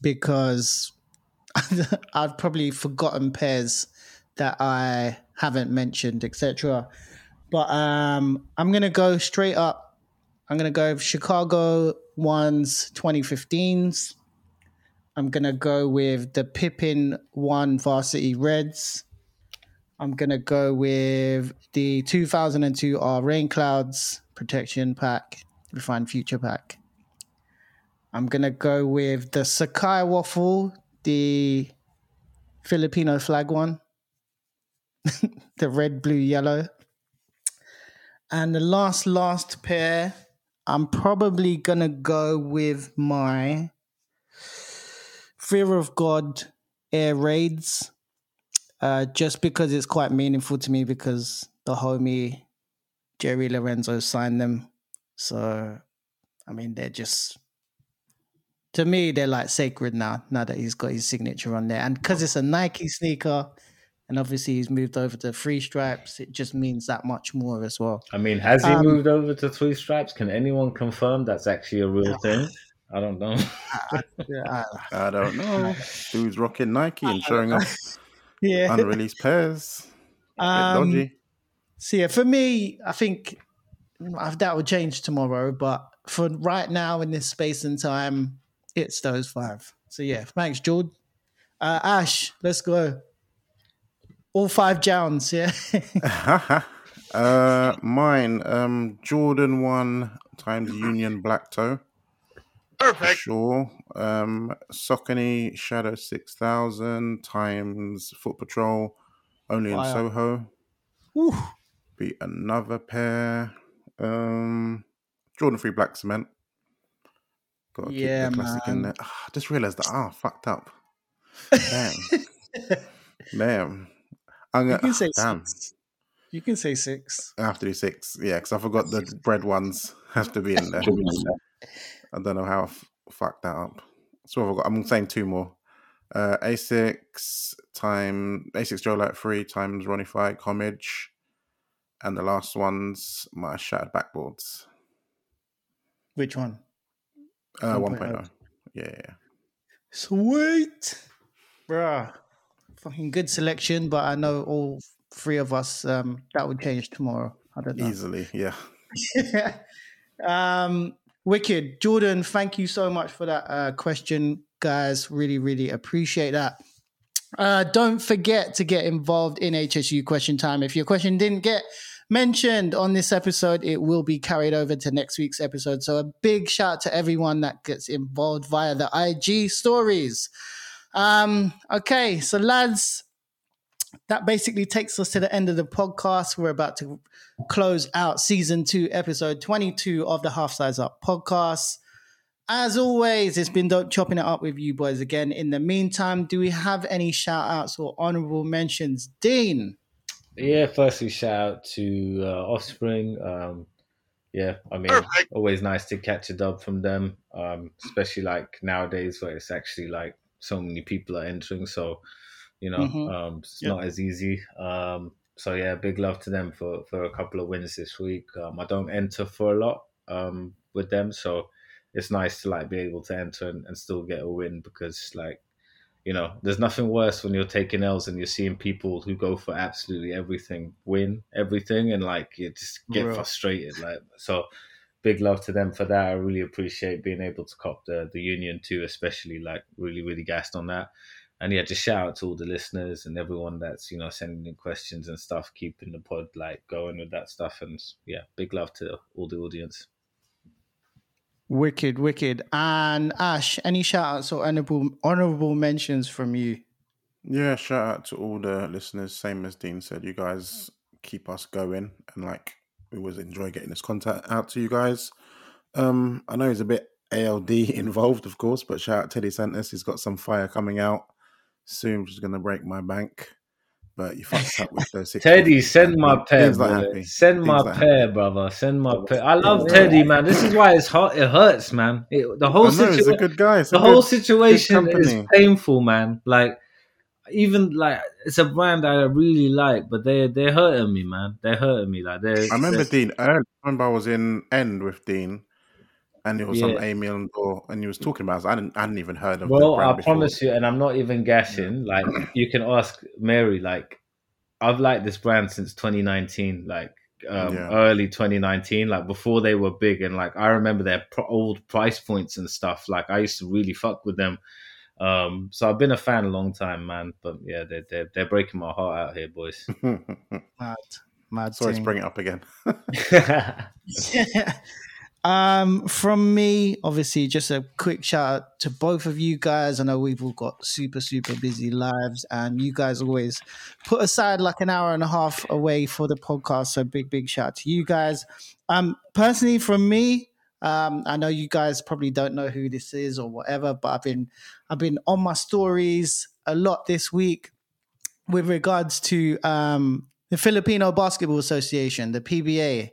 because I've probably forgotten pairs that I haven't mentioned, etc. But um, I'm gonna go straight up. I'm gonna go Chicago ones 2015s. I'm gonna go with the Pippin one varsity Reds. I'm gonna go with the 2002 R Rain Clouds protection pack, refined future pack. I'm gonna go with the Sacai waffle, the Filipino flag one, the red, blue, yellow. And the last, last pair, I'm probably going to go with my Fear of God Air Raids, uh, just because it's quite meaningful to me because the homie Jerry Lorenzo signed them. So, I mean, they're just, to me, they're like sacred now, now that he's got his signature on there. And because it's a Nike sneaker, and obviously he's moved over to three stripes. It just means that much more as well. I mean, has he um, moved over to three stripes? Can anyone confirm that's actually a real thing? I don't know. I, I, I, don't know. Dude's rocking Nike and showing off yeah. unreleased pairs. Um, dodgy. So yeah, for me, I think that will change tomorrow. But for right now, in this space and time, it's those five. So yeah, thanks, George. Uh, Ash, let's go. All five Jones, yeah. uh, mine, um, Jordan one times Union Black Toe. Perfect. Sure. Um, Saucony Shadow six thousand times Foot Patrol, only in Soho. Ooh. Be another pair. Um, Jordan Three Black Cement. Got to yeah, keep the classic man. in there. Oh, I just realized that. Ah, oh, fucked up. Damn. Damn. I'm gonna, you can say damn. six. You can say six. I have to do six. Yeah, because I forgot the bread ones have to be in there. I don't know how I f- fucked that up. So I've got, I'm saying two more. Uh, Asics time Asics Gel-Lyte three times Ronnie Fieg homage, and the last one's my shattered backboards. Which one? Uh, 1.0. 1.0. Yeah, yeah. Sweet, bruh. Fucking good selection, but I know all three of us um, that would change tomorrow. I don't know. Easily, yeah. um, wicked, Jordan. Thank you so much for that uh, question, guys. Really, really appreciate that. Uh, don't forget to get involved in HSU question time. If your question didn't get mentioned on this episode, it will be carried over to next week's episode. So a big shout to everyone that gets involved via the IG stories. Um, okay, so lads, that basically takes us to the end of the podcast. We're about to close out season two, episode 22 of the Half Size Up podcast. As always, it's been dope chopping it up with you boys again. In the meantime, do we have any shout outs or honorable mentions? Dean. Yeah, firstly, shout out to uh, Offspring. Um, yeah, I mean, Perfect. always nice to catch a dub from them, um, especially like nowadays where it's actually like so many people are entering. So, you know, mm-hmm. um, it's yep. not as easy. Um, so yeah, big love to them for for a couple of wins this week. Um, I don't enter for a lot um, with them, so it's nice to like be able to enter and, and still get a win because like you know, there's nothing worse when you're taking L's and you're seeing people who go for absolutely everything win everything, and like you just get Real. frustrated. Like so, big love to them for that. I really appreciate being able to cop the the union too, especially like really really gassed on that. And yeah, just shout out to all the listeners and everyone that's you know sending in questions and stuff, keeping the pod like going with that stuff. And yeah, big love to all the audience. Wicked, wicked. And Ash, any shout outs or honorable honorable mentions from you? Yeah, shout out to all the listeners. Same as Dean said, you guys keep us going and like we always enjoy getting this content out to you guys. Um, I know he's a bit ALD involved, of course, but shout out Teddy Santis. He's got some fire coming out soon, which is gonna break my bank but you fucked up with those. Teddy, send my pair, Send my pair, brother. Send my pair. I love yeah. Teddy, man. This is why it's hot. It hurts, man. It, the whole situation. a good the whole situation is painful, man. Like even like it's a brand that I really like, but they they're hurting me, man. They're hurting me. Like they. I remember Dean. I remember I was in End with Dean and it was yeah. some Aimé Leon Dore, and he was talking about. It. I didn't, I hadn't even heard of. Well, I before. promise you, and I'm not even gashing. Like you can ask Mary. Like I've liked this brand since 2019. Like um, yeah. early 2019, like before they were big, and like I remember their pro- old price points and stuff. Like I used to really fuck with them. Um, so I've been a fan a long time, man. But yeah, they're they're, they're breaking my heart out here, boys. mad, mad. Sorry to bring it up again. yeah. Um, from me, obviously, just a quick shout out to both of you guys. I know we've all got super, super busy lives, and you guys always put aside like an hour and a half away for the podcast. So, big, big shout out to you guys. Um, personally, from me, um, I know you guys probably don't know who this is or whatever, but I've been, I've been on my stories a lot this week with regards to um, the Filipino Basketball Association, the PBA.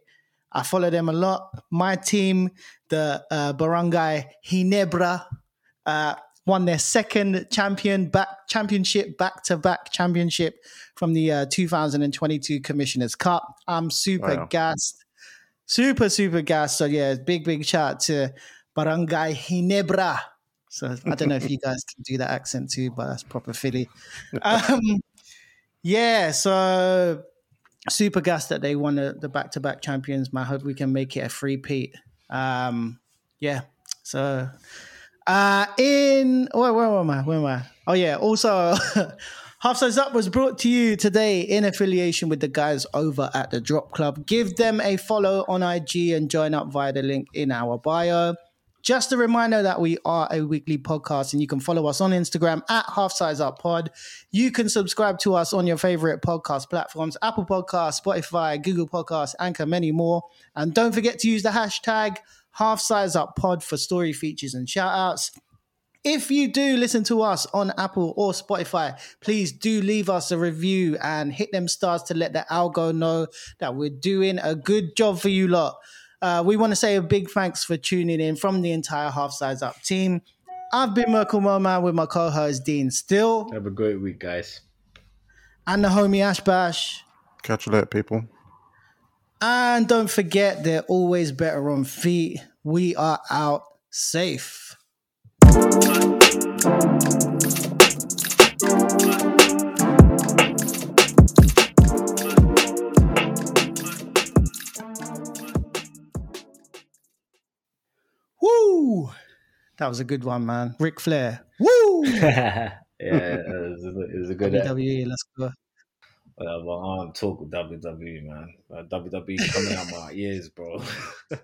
I follow them a lot. My team, the uh, Barangay Ginebra, uh, won their second champion back championship back to back championship from the uh, 2022 Commissioners Cup. I'm super wow. gassed, super super gassed. So yeah, big big shout to Barangay Ginebra. So I don't know if you guys can do that accent too, but that's proper Philly. Um, yeah, so super gas that they won the, back to back champions. Man, I hope we can make it a free peat. Um, yeah. So, uh, in where, where am I? Where am I? Oh yeah. Also, Half Size Up was brought to you today in affiliation with the guys over at the Drop Club. Give them a follow on IG and join up via the link in our bio. Just a reminder that we are a weekly podcast and you can follow us on Instagram at Half Size Up Pod. You can subscribe to us on your favorite podcast platforms Apple Podcasts, Spotify, Google Podcasts, Anchor, many more. And don't forget to use the hashtag Half Size Up Pod for story features and shout outs. If you do listen to us on Apple or Spotify, please do leave us a review and hit them stars to let the algo know that we're doing a good job for you lot. Uh, we want to say a big thanks for tuning in from the entire Half Size Up team. I've been Merkle Man with my co-host Dean Still. Have a great week, guys. And the homie Ash Bash. Catch you later, people. And don't forget, they're always better on feet. We are out safe. Woo! That was a good one, man. Ric Flair. Woo! yeah, it was, a, it was a good. WWE, let's go. Well, I don't talk with WWE, man. WWE coming out my ears, bro.